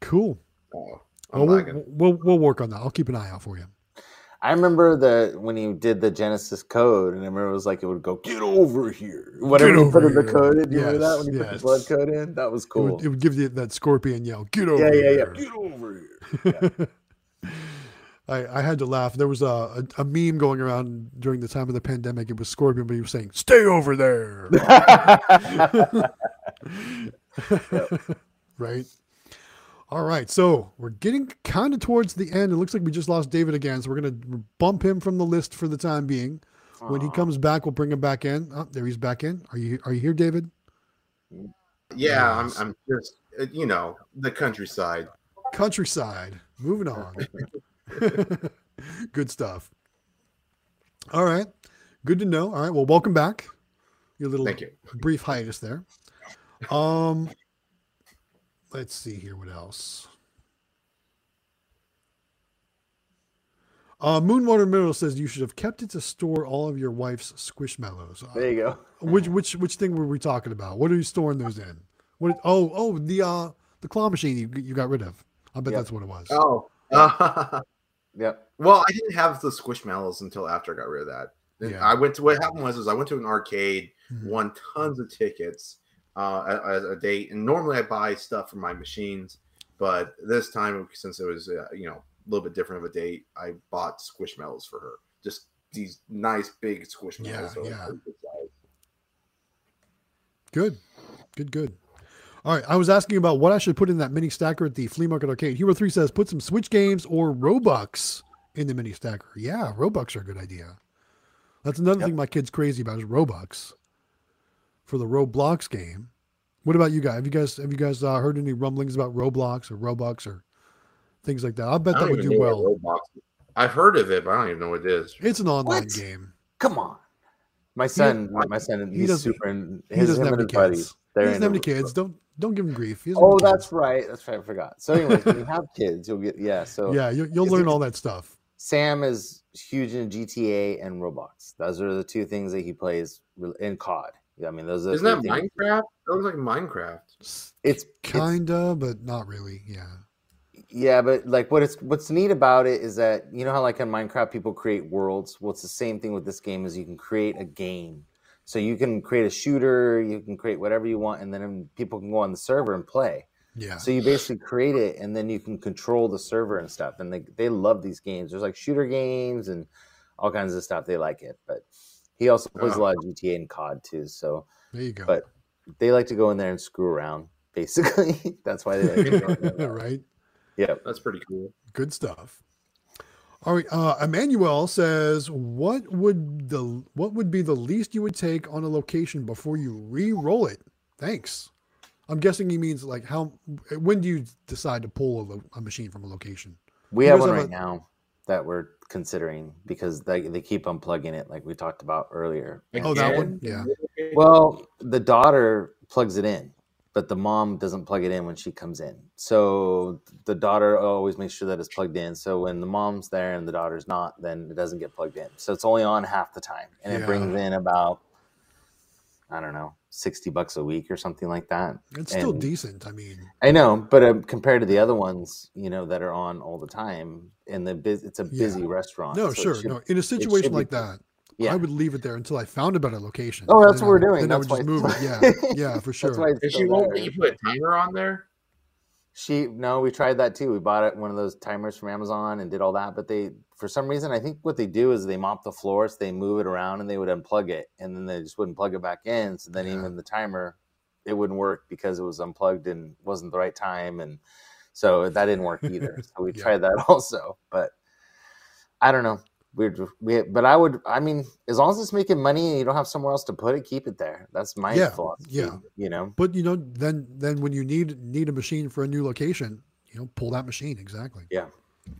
Cool. Oh, Well, we'll, we'll, we'll work on that. I'll keep an eye out for you. I remember the when he did the Genesis code, and I remember it was like it would go get over here. Whatever you put over in the code in, do you remember that when you put the blood code in? That was It, cool. would, it would give you that scorpion yell. Get over here. yeah, yeah, yeah. Get over here. I, I had to laugh. There was a, a, a meme going around during the time of the pandemic. It was Scorpion, but he was saying, "Stay over there." right. All right. So we're getting kind of towards the end. It looks like we just lost David again. So we're gonna bump him from the list for the time being. When he comes back, we'll bring him back in. Oh, there he's back in. Are you are you here, David? Yeah, I'm, I'm just, uh, you know, the countryside. Countryside. Moving on. Good stuff. All right. Good to know. All right. Well, welcome back. Your little Thank you. brief hiatus there. Um, let's see here. What else? Uh, Moonwater Mineral says you should have kept it to store all of your wife's squishmallows. Uh, there you go. which which which thing were we talking about? What are you storing those in? What? Oh oh the uh the claw machine you you got rid of. I bet Yep. that's what it was. Oh, Yep. well, I didn't have the Squishmallows until after I got rid of that. Then Yeah. I went to what happened was is I went to an arcade, Mhm. won tons of tickets uh, at, at a date, and normally I buy stuff for my machines, but this time since it was uh, you know a little bit different of a date, I bought Squishmallows for her. Just these nice big Squishmallows. Yeah, yeah. good. Good, good, good. All right, I was asking about what I should put in that mini stacker at the flea market arcade. Hero Three says put some Switch games or Robux in the mini stacker. Yeah, Robux are a good idea. That's another Yep. thing my kid's crazy about is Robux for the Roblox game. What about you guys? Have you guys have you guys uh, heard any rumblings about Roblox or Robux or things like that? I bet I that would do well. Roblox. I've heard of it, but I don't even know what it is. It's an online What? game. Come on. My son, my son, he's doesn't- super. In, He his, doesn't have any kids. buddies. He doesn't have any kids. Don't don't give him grief. He Oh, that's kids. right. That's right. I forgot. So, anyways, when you have kids, you'll get yeah. So yeah. You, you'll learn all that stuff. Sam is huge in GTA and Roblox. Those are the two things that he plays in COD. Yeah, I mean, those are Isn't that three things- Minecraft? That looks like Minecraft. It's it's- Kinda, but not really. Yeah. Yeah, but like what it's what's neat about it is that you know how like in Minecraft people create worlds. Well, it's the same thing with this game is you can create a game. So you can create a shooter, you can create whatever you want, and then um, people can go on the server and play. Yeah. So you basically create it, and then you can control the server and stuff. And they they love these games. There's like shooter games and all kinds of stuff. They like it, but he also plays a lot of GTA and COD too. So There you go. but they like to go in there and screw around. Basically, that's why they like to go in there. right. Yeah. That's pretty cool. Good stuff. All right. Uh, Emmanuel says, "What would the what would be the least you would take on a location before you re-roll it?" Thanks. I'm guessing he means like how. When do you decide to pull a, lo- a machine from a location? We You have one have right a- now that we're considering because they, they keep unplugging it like we talked about earlier. Oh, that one? Yeah. Well, the daughter plugs it in. but the mom doesn't plug it in when she comes in. So the daughter always makes sure that it's plugged in. So when the mom's there and the daughter's not, then it doesn't get plugged in. So it's only on half the time, and it brings in about I don't know sixty bucks a week or something like that. It's still decent. I mean, I know, but uh, compared to the other ones, you know, that are on all the time, and the bus- it's a Yeah. busy restaurant. no, so sure. should- no, in a situation like good. that, yeah. I would leave it there until I found a better location. Oh, that's Then what we're doing. Then I That's would just move it. Yeah, yeah, for sure. That's why it's If she still won't there. you put a timer on there, She no, we tried that too. We bought it one of those timers from Amazon and did all that, but they for some reason I think what they do is they mop the floors, they move it around and they would unplug it and then they just wouldn't plug it back in. So then Yeah. even the timer it wouldn't work because it was unplugged and wasn't the right time and so that didn't work either. So we Yeah. tried that also, but I don't know. We're just- we but I would I mean as long as it's making money and you don't have somewhere else to put it, keep it there. That's my Yeah, philosophy. yeah. You know. But you know, then then when you need need a machine for a new location, you know, pull that machine exactly Yeah.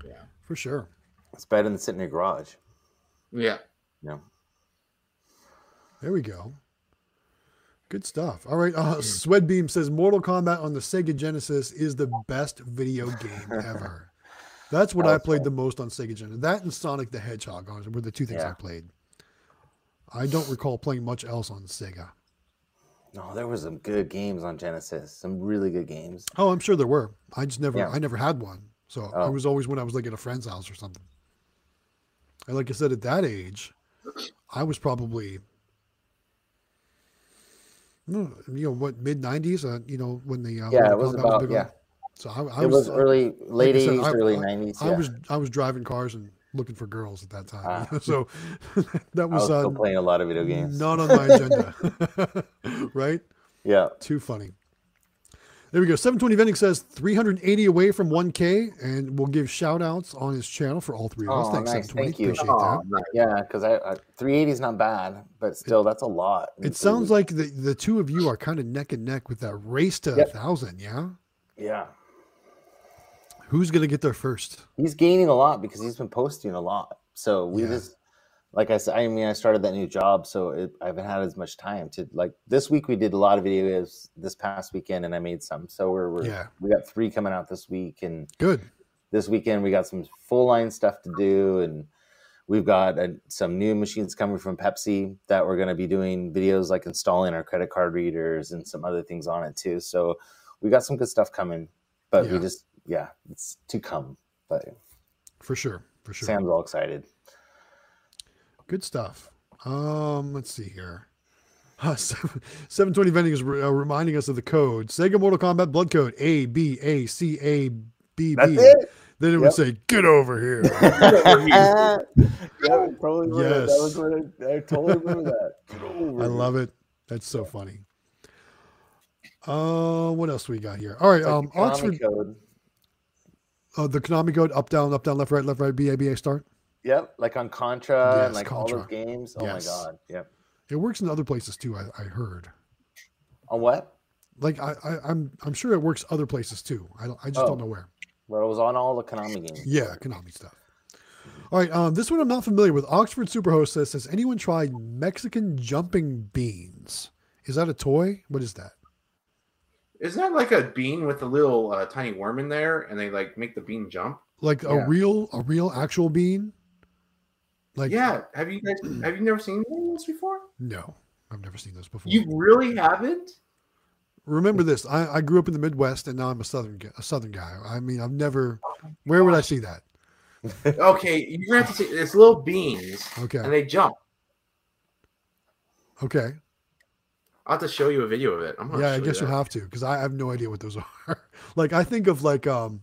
yeah, for sure. It's better than sitting in your garage. yeah. Yeah. There we go. Good stuff. All right. Uh, Swedbeam says Mortal Kombat on the Sega Genesis is the best video game ever. That's what I played the most on Sega Genesis. That and Sonic the Hedgehog were the two things I played. I don't recall playing much else on Sega. No, there was some good games on Genesis. Some really good games. Oh, I'm sure there were. I just never, Yeah. I never had one. So I Oh. was always when I was like at a friend's house or something. And like I said, at that age, I was probably, you know, what mid '90s. Uh, you know, when the uh, Yeah, Mortal it was about yeah. So I, I It was uh, early, late I eighties, I- early I- nineties. I was I was driving cars and looking for girls at that time. Ah. so that was, was uh, still playing a lot of video games. not on my agenda. right? Yeah, Too funny. There we go. 720 Vending says 380 away from 1K, and we'll give shout outs on his channel for all three of us. Oh, Thanks, nice. 720. Thank you. Appreciate Oh, that. yeah, because I, I 380 is not bad, but still, that's a lot. It sounds like the, the two of you are kind of neck and neck with that race to a Yep. thousand, yeah? yeah, Who's going to get there first? he's gaining a lot because he's been posting a lot. So we Yeah. just, like I said, I mean, I started that new job, so it, I haven't had as much time to like. This week we did a lot of videos. This past weekend, and I made some. So we're, we're Yeah. we got three coming out this week, and Good. this weekend we got some full line stuff to do and we've got uh some new machines coming from pepsi that we're going to be doing videos like installing our credit card readers and some other things on it too so we got some good stuff coming but Yeah. we just yeah it's to come but For sure. For sure. sam's all excited Good stuff. Um, let's see here. Uh, 720 Vending is re- uh, reminding us of the code Sega Mortal Kombat Blood Code A B A C A B B. that's it Then it would say, "Get over here." yeah, totally remember that. Yes. that was what I, I totally remember that I love it. That's so funny. Uh, what else we got here? All right, um, Oxford, code uh, the Konami code: up, down, up, down, left, right, left, right, B A B A start. yep like on contra Yes, and like all those games oh Yes. my god yep It works in other places too. I, I heard. on what Like I, I, I'm, I'm sure it works other places too. I don't, I just Oh. don't know where. well it was on all the konami games Yeah, Konami stuff. All right, um, this one I'm not familiar with. Oxford Superhost says, "Has anyone tried Mexican jumping beans? Is that a toy? What is that? Isn't that like a bean with a little uh, tiny worm in there, and they like make the bean jump? Like a real, a real actual bean? Like yeah. Have you guys have you never seen this before? No, I've never seen this before. You really haven't? Remember this? I, I grew up in the Midwest, and now I'm a southern a southern guy. I mean, I've never. Where would I see that? Okay, you're gonna have to see. It's little beans, Okay, and they jump. okay, I'll have to show you a video of it. I'm yeah. I guess you that. have to because I have no idea what those are. like I think of like um,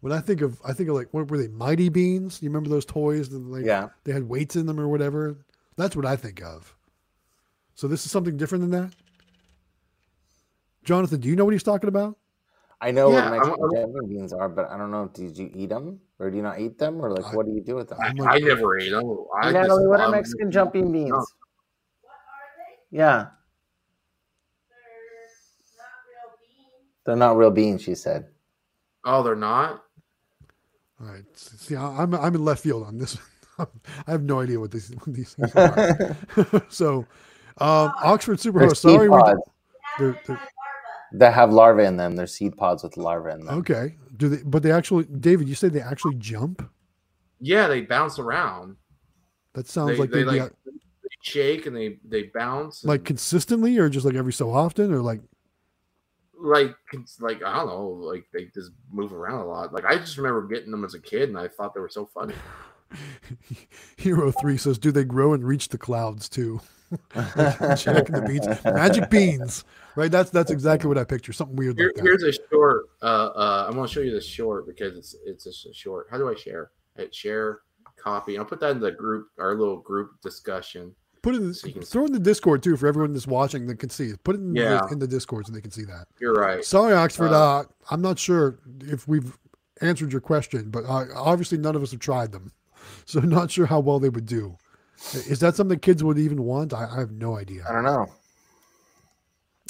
when I think of I think of like what were they? Mighty Beans. You remember those toys? That like yeah they had weights in them or whatever. That's what I think of. So this is something different than that. Jonathan, do you know what he's talking about? I know Yeah, what I'm- Mexican I'm- jumping beans are, but I don't know. Did you eat them or do you not eat them, or like I- what do you do with them? I, I'm I never ate them. I Natalie, just- what are um, Mexican jumping beans? no. Yeah, they're not real beans. She said. Oh, they're not. All right. See, I- I'm I'm in left field on this. I have no idea what these what these things are. so, um, Oxford They're Superhost. Sorry, we, they're, they're, that have larvae in them. They're seed pods with larvae in them. Okay. Do they? But they actually, David, you said they actually jump. Yeah, they bounce around. That sounds They, like they they'd be like shake and they they bounce. like and, consistently, or just like every so often, or like. Like it's like I don't know, like they just move around a lot. Like I just remember getting them as a kid, and I thought they were so funny. Hero three says, "Do they grow and reach the clouds too?" Jack and the beans, magic beans, right? That's that's exactly what I picture. Something weird Here, like that. here's a short. Uh, uh, I'm gonna show you this short because it's it's just a short. How do I share? Hit share, copy. I'll put that in the group, our little group discussion. Put it in, so throw it in the Discord too for everyone that's watching that can see it. Put it in, Yeah. the, in the Discord so they can see that. You're right. Sorry, Oxford. Uh, Uh, I'm not sure if we've answered your question, but uh, obviously none of us have tried them, so not sure how well they would do. Is that something kids would even want? I, I have no idea. I don't know.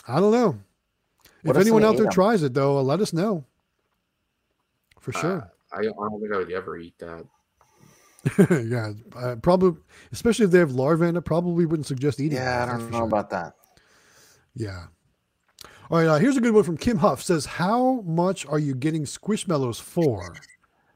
I don't know. What if anyone out there ate 'em? tries it, though, let us know. For sure. Uh, I, I don't think I would ever eat that. yeah, uh, probably, especially if they have larvae in it, probably wouldn't suggest eating. Yeah, I don't know sure. about that. Yeah. All right, uh, here's a good one from Kim Huff. Says, "How much are you getting Squishmallows for?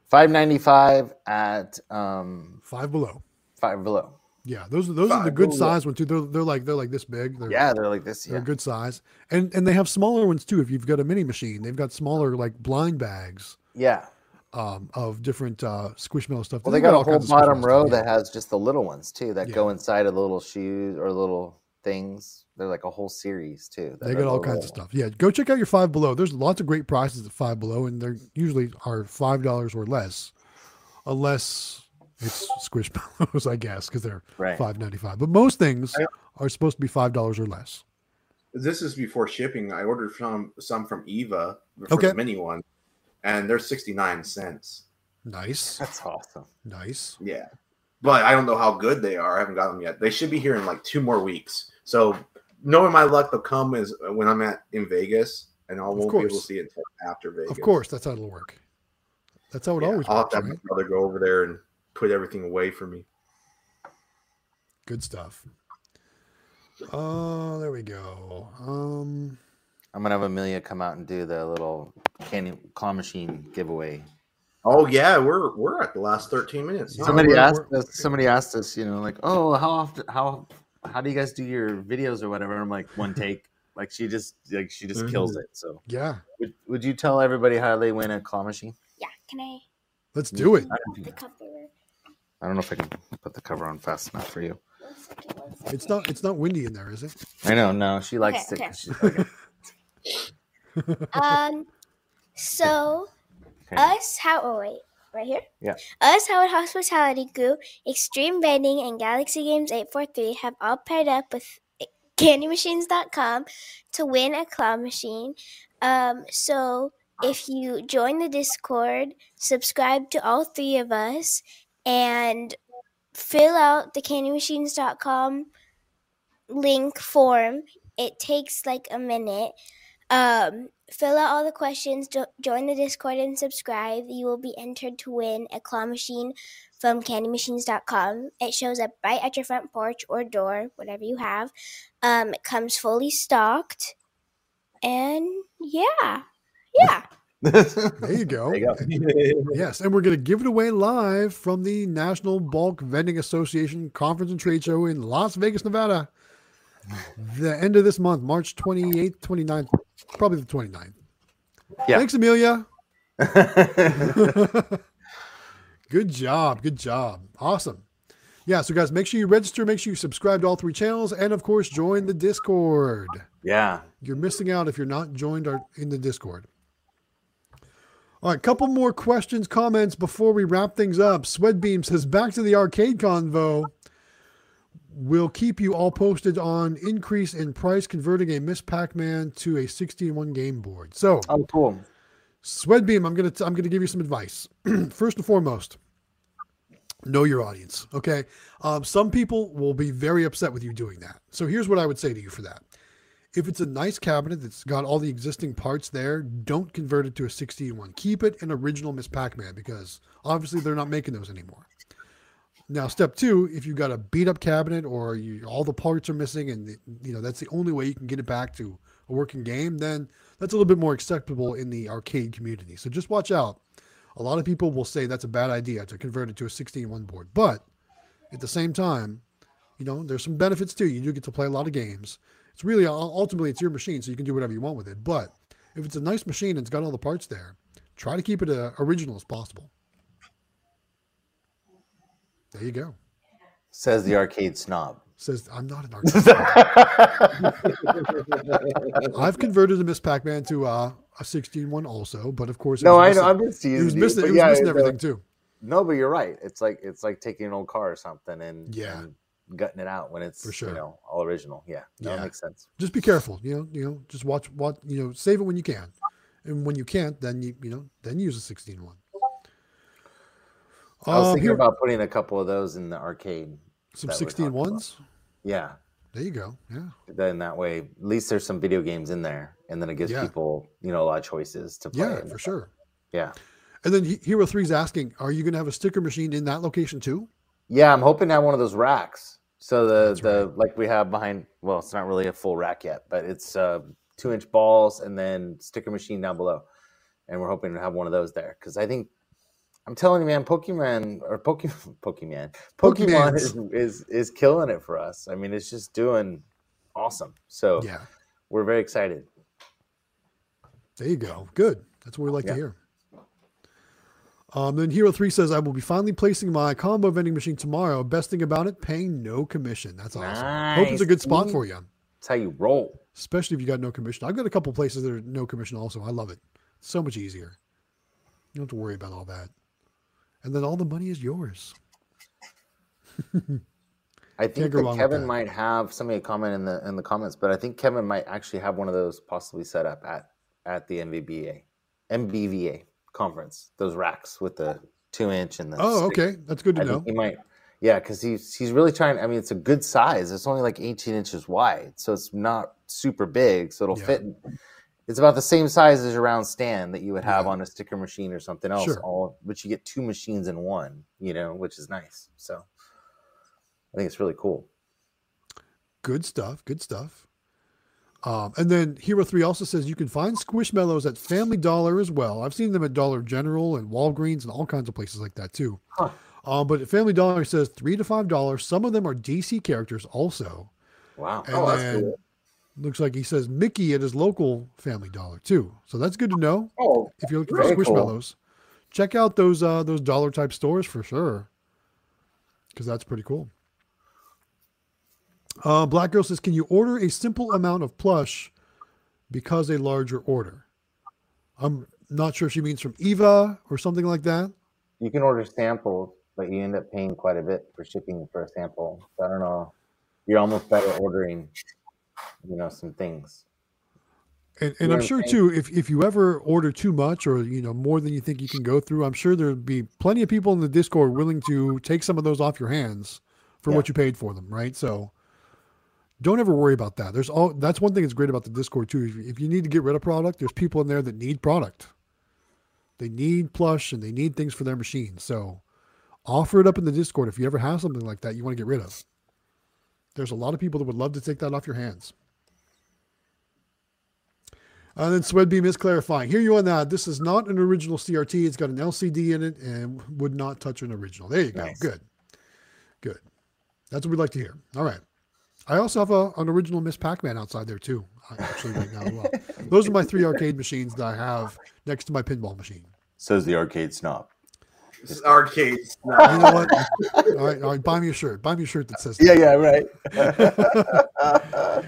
Five ninety five at um Five below. five below. Yeah, those are those are the good below. size ones too. They're they're like they're like this big. They're, Yeah, they're like this. they're Yeah. good size, and and they have smaller ones too. If you've got a mini machine, they've got smaller like blind bags Yeah. Um, of different uh, Squishmallow stuff. Well, they They've got a whole bottom row stuff, that has just the little ones too that Yeah. go inside of the little shoes or little things. They're like a whole series too. They got all little kinds of stuff. Yeah, go check out your Five Below. There's lots of great prices at Five Below, and they're usually are five dollars or less, unless it's Squishmallows, I guess, because they're Right. five ninety five. But most things are supposed to be five dollars or less. This is before shipping. I ordered some some from Eva for Okay. the mini one, and they're sixty nine cents. Nice, That's awesome. nice. Yeah, but I don't know how good they are. I haven't got them yet. They should be here in like two more weeks. So knowing my luck, they'll come is when I'm at in Vegas, and I won't be able to see it until after Vegas. Of course, that's how it'll work. That's how it Yeah, always I'll have works, to have right? my brother go over there and put everything away for me. Good stuff. Oh, there we go. Um, I'm gonna have Amelia come out and do the little candy claw machine giveaway. Oh yeah, we're we're at the last thirteen minutes. Yeah. Somebody we're- asked us. Somebody asked us. You know, like, oh, how often? How how do you guys do your videos or whatever? I'm like, one take. Like she just like she just kills Mm-hmm. it. So yeah, would, would you tell everybody how they win a claw machine? Yeah, can I let's do it. I don't, the think- cover? I don't know if I can put the cover on fast enough for you. One second, one second. It's not. It's not windy in there, is it? I know. No, she likes Okay, it. okay. 'Cause she's like, Um, so us how oh wait right here? Yeah. us howard hospitality group Xtreme Vending and galaxy games 843 have all paired up with candymachines.com to win a claw machine. Um so if you join the discord subscribe to all three of us and fill out the candymachines.com link form. It takes like a minute um, fill out all the questions, jo- join the Discord, and subscribe. You will be entered to win a claw machine from candymachines.com. It shows up right at your front porch or door, whatever you have. Um, it comes fully stocked. And yeah, yeah. There you go. There you go. Yes, and we're going to give it away live from the National Bulk Vending Association Conference and Trade Show in Las Vegas, Nevada. The end of this month, March 28th, 29th, probably the 29th. Yeah. Thanks, Amelia. good job. Good job. Awesome. Yeah, so guys, make sure you register, make sure you subscribe to all three channels, and of course, join the Discord. yeah. You're missing out if you're not joined our, in the Discord. All right, couple more questions, comments before we wrap things up. Sweatbeam says, back to the arcade convo. We'll keep you all posted on increase in price converting a Ms. Pac-Man to a 61 game board. So, Oh, cool. Sweatbeam, I'm gonna I'm gonna give you some advice. First and foremost, know your audience. Okay, um, some people will be very upset with you doing that. So here's what I would say to you for that: if it's a nice cabinet that's got all the existing parts there, don't convert it to a 61. Keep it an original Ms. Pac-Man because obviously they're not making those anymore. Now, step two, if you've got a beat up cabinet or you, all the parts are missing and you know that's the only way you can get it back to a working game, then that's a little bit more acceptable in the arcade community. So just watch out. A lot of people will say that's a bad idea to convert it to a 16-1 board, but at the same time, you know, there's some benefits too. You do get to play a lot of games. It's really ultimately it's your machine, so you can do whatever you want with it. But if it's a nice machine and it's got all the parts there, try to keep it uh, original as possible. There you go. Says the arcade snob. Says I'm not an arcade. Snob. I've converted a Ms. Pac-Man to uh, a 16 one also, but of course, no, I know I'm just was teasing you, missing, but it was yeah, missing the- everything too. No, but you're right. It's like it's like taking an old car or something and Yeah. and gutting it out when it's For sure. you know all original. Yeah, no, Yeah. makes sense. Just be careful. You know, you know, just watch, what You know, save it when you can, and when you can't, then you you know, then use a 16 one. I was Um, thinking here- about putting a couple of those in the arcade. some that 16 talking about. ones. Yeah, There you go. Yeah. then that way, at least there's some video games in there, and then it gives Yeah. people you know a lot of choices to play. Yeah, for stuff. sure. Yeah, And then He- Hero Three's asking, are you going to have a sticker machine in that location too? yeah. I'm hoping to have one of those racks. So the That's the like we have behind. Well, it's not really a full rack yet, but it's uh, two inch balls and then sticker machine down below, and we're hoping to have one of those there because I think. I'm telling you, man, Pokemon or Pokemon, Pokemon, Pokemon is, is is killing it for us. I mean, it's just doing awesome. So Yeah. we're very excited. There you go. Good. That's what we like Yeah. to hear. Um, then Hero Three says, "I will be finally placing my combo vending machine tomorrow. Best thing about it, paying no commission. That's awesome. Hope it's a good spot for you, That's how you roll. especially if you got no commission. I've got a couple places that are no commission. Also, I love it. So much easier. You don't have to worry about all that, and then all the money is yours. I think that Kevin might have somebody comment in the in the comments, but I think Kevin might actually have one of those possibly set up at at the MVBA MBVA conference. Those racks with the two inch and the Oh, stick. okay. That's good to I know. he might. Yeah, because he's he's really trying. I mean, it's a good size. It's only like 18 inches wide, so it's not super big. So it'll Yeah. fit. It's about the same size as your round stand that you would have Yeah. on a sticker machine or something else. Sure. All, but you get two machines in one. You know, which is nice. So I think it's really cool. Good stuff. Good stuff. Um, and then Hero 3 also says you can find Squishmallows at Family Dollar as well. I've seen them at Dollar General and Walgreens and all kinds of places like that too. Huh. Um, but Family Dollar says three to five dollars. Some of them are DC characters also. Wow. And Oh, that's then cool. Looks like he says Mickey at his local Family Dollar too. So that's good to know. Oh, If you're looking for cool. Squishmallows, check out those uh, those dollar type stores for sure. Because that's pretty cool. Uh, Black Girl says, "Can you order a simple amount of plush because a larger order?" I'm not sure if she means from Eva or something like that. You can order samples, but you end up paying quite a bit for shipping for a sample. So I don't know. You're almost better ordering, you know, some things. And, and I'm sure too, if, if you ever order too much or you know more than you think you can go through, I'm sure there'd be plenty of people in the Discord willing to take some of those off your hands for Yeah. what you paid for them, right? So don't ever worry about that. There's all that's one thing that's great about the Discord too. If you, if you need to get rid of product, there's people in there that need product. They need plush and they need things for their machine. So offer it up in the Discord if you ever have something like that you want to get rid of. There's a lot of people that would love to take that off your hands. And then Swedbeam is clarifying. Hear you on that. This is not an original CRT. It's got an LCD in it and would not touch an original. There you go. Nice. Good. Good. That's what we'd like to hear. All right. I also have a, an original Ms. Pac-Man outside there too, uh, actually right now as well. Those are my three arcade machines that I have next to my pinball machine. Says the arcade snob. This is arcade. You know what? all right, all right. Buy me a shirt. Buy me a shirt that says. Yeah, yeah, right.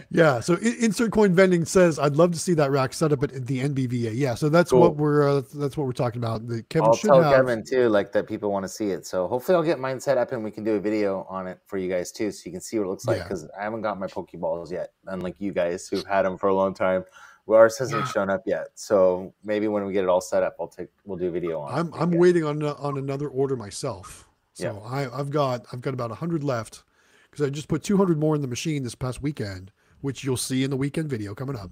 Yeah. So insert coin vending says, "I'd love to see that rack set up at the NBVA." Yeah. So that's Cool. what we're uh, that's what we're talking about. The Kevin I'll should tell have. Kevin too, like that people want to see it. So hopefully I'll get mine set up and we can do a video on it for you guys too, so you can see what it looks like. Yeah. Because I haven't got my Pokeballs yet, unlike you guys who've had them for a long time. Well, ours hasn't shown up yet, so maybe when we get it all set up, I'll take we'll do a video on. I'm it. I'm waiting on on another order myself. So Yeah. I I've got I've got about hundred left because I just put 200 more in the machine this past weekend, which you'll see in the weekend video coming up.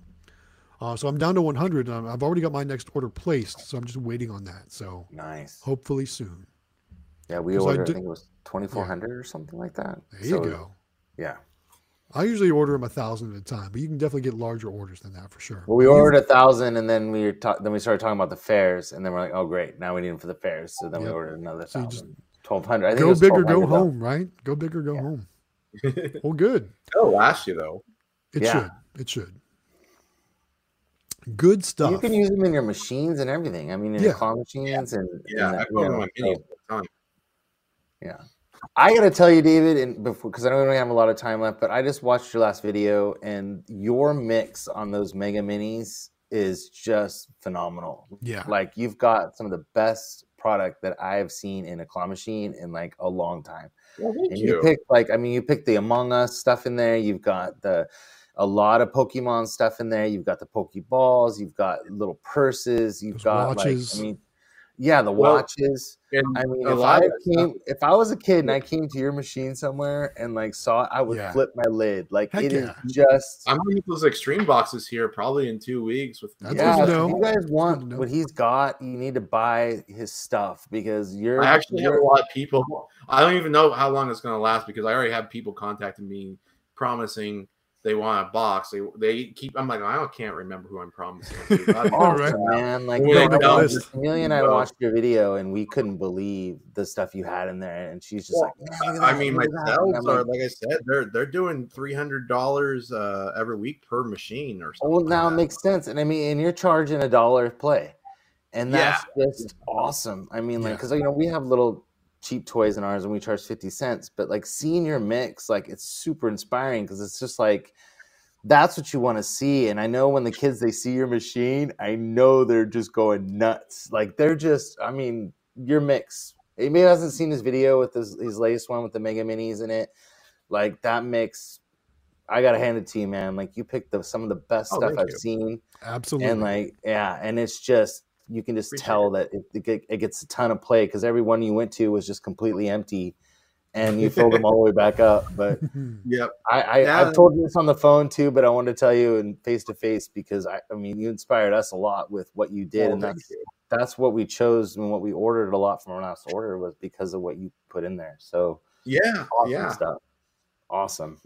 Uh, so I'm down to 100, and I'm- I've already got my next order placed. So I'm just waiting on that. So nice. hopefully soon. Yeah, we ordered. I, did- think it was twenty four hundred or something like that. There you go. Yeah, I usually order them a thousand at a time, but you can definitely get larger orders than that for sure. Well, we ordered a thousand, and then we ta- then we started talking about the fairs, and then we're like, oh great, now we need them for the fairs. So then we ordered another So thousand, twelve hundred. I think go was big or go though. home, right? Go big or go home. Well, good. That'll last you though. It Yeah. should. It should. Good stuff. You can use them in your machines and everything. I mean, in Yeah. your claw machines and Yeah, and, I go to know, my so- all the time. Yeah. I gotta tell you, David, and before because I don't really have a lot of time left, but I just watched your last video and your mix on those mega minis is just phenomenal. yeah. Like you've got some of the best product that I have seen in a claw machine in like a long time. Well, thank And you. you picked like I mean you picked the Among Us stuff in there. You've got the a lot of Pokemon stuff in there. You've got the Pokeballs. You've got little purses. You've Those got watches. like I mean, yeah, the Well, watches. and I mean, if I of that stuff- came, if I was a kid and I came to your machine somewhere and like saw it, I would Yeah. flip my lid. Like Heck it is yeah. just. I'm gonna get those extreme boxes here probably in two weeks. With That's yeah, good if know. you guys want to what he's got, you need to buy his stuff because you're. I actually have you're- a lot of people. I don't even know how long it's going to last because I already have people contacting me promising they want a box. They they keep. I'm like I can't remember who I'm promising. God, All right. man. Like Yeah, I make a watched- list. Amelia and I watched your video and we couldn't believe the stuff you had in there, and she's just Well, like, "Yeah, I mean, my look at that." And I'm sales are like, like I said, they're they're doing three hundred dollars uh, every week per machine or something. Well, like now it makes sense, and I mean, and you're charging a dollar play, and that's just awesome. I mean, like, Yeah. because you know we have little cheap toys in ours, and we charge fifty cents, but like seeing your mix, like, it's super inspiring because it's just like that's what you want to see. And I know when the kids they see your machine, I know they're just going nuts. Like they're just, I mean, your mix. He maybe hasn't seen his video with his, his latest one with the mega minis in it. Like that mix, I gotta hand it to you, man. Like you picked the, some of the best Oh, stuff I've you. seen, Absolutely. and like yeah, and it's just you can just Appreciate tell that it, it, gets a ton of play because every one you went to was just completely empty, and you filled them all the way back up. But Yep. I, I Yeah. I've told you this on the phone too, but I wanted to tell you in face to face because I, I mean, you inspired us a lot with what you did, Well, and that's you. that's what we chose and what we ordered a lot from our last order was because of what you put in there. So Yeah. awesome Yeah. stuff, awesome.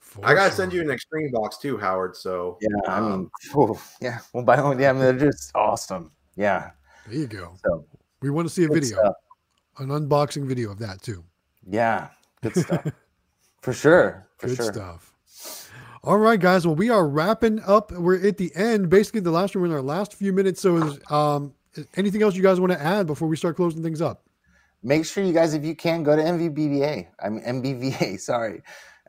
For I gotta sure. send you an extreme box too, Howard. So Yeah, I mean, um, phew, yeah. Well, by all, yeah, I mean, they're just awesome. Yeah. There you go. So We want to see a video, stuff. an unboxing video of that too. Yeah, good stuff. for sure. For Good sure. stuff. All right, guys. Well, we are wrapping up. We're at the end, basically the last we're in our last few minutes. So, is, um, anything else you guys want to add before we start closing things up? make sure you guys, if you can, go to MVBVA. I'm MBVA. Sorry.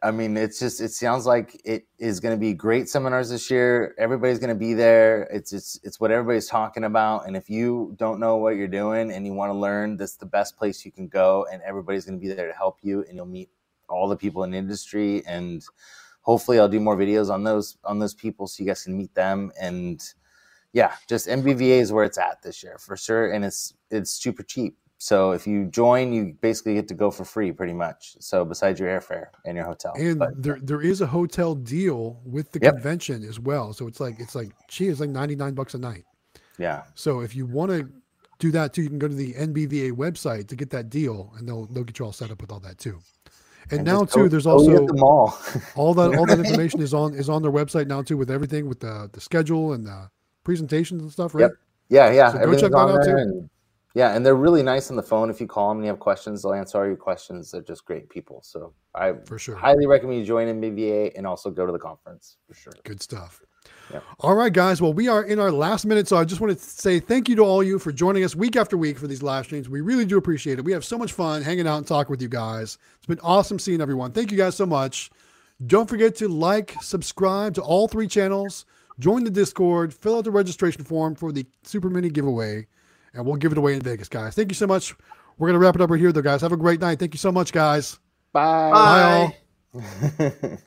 I mean, it's just it sounds like it is going to be great seminars this year. Everybody's going to be there. It's it's it's what everybody's talking about. And if you don't know what you're doing and you want to learn, this is the best place you can go. And everybody's going to be there to help you. And you'll meet all the people in the industry. And hopefully, I'll do more videos on those on those people so you guys can meet them. And yeah, just MBVA is where it's at this year for sure. And it's it's super cheap. So if you join, you basically get to go for free, pretty much. So besides your airfare and your hotel, And But, there there is a hotel deal with the Yep. convention as well. So it's like it's like gee, it's like ninety nine bucks a night. yeah, So if you want to do that too, you can go to the NBVA website to get that deal, and they'll they'll get you all set up with all that too. And, now just go- too, there's also the all that all that information is on is on their website now too with everything with the the schedule and the presentations and stuff, right? Yep. yeah, yeah, So go check that out, too. and- yeah, and they're really nice on the phone. If you call them and you have questions, they'll answer all your questions. They're just great people. So I For sure. highly recommend you join MBVA and also go to the conference for sure. Good stuff. Yep. All right, guys. Well, we are in our last minute, so I just want to say thank you to all you for joining us week after week for these live streams. We really do appreciate it. We have so much fun hanging out and talking with you guys. It's been awesome seeing everyone. Thank you guys so much. Don't forget to like, subscribe to all three channels, join the Discord, fill out the registration form for the Super Mini giveaway, and we'll give it away in Vegas, guys. Thank you so much. We're gonna wrap it up right here, though, guys. Have a great night. Thank you so much, guys. Bye. Bye, all. Bye.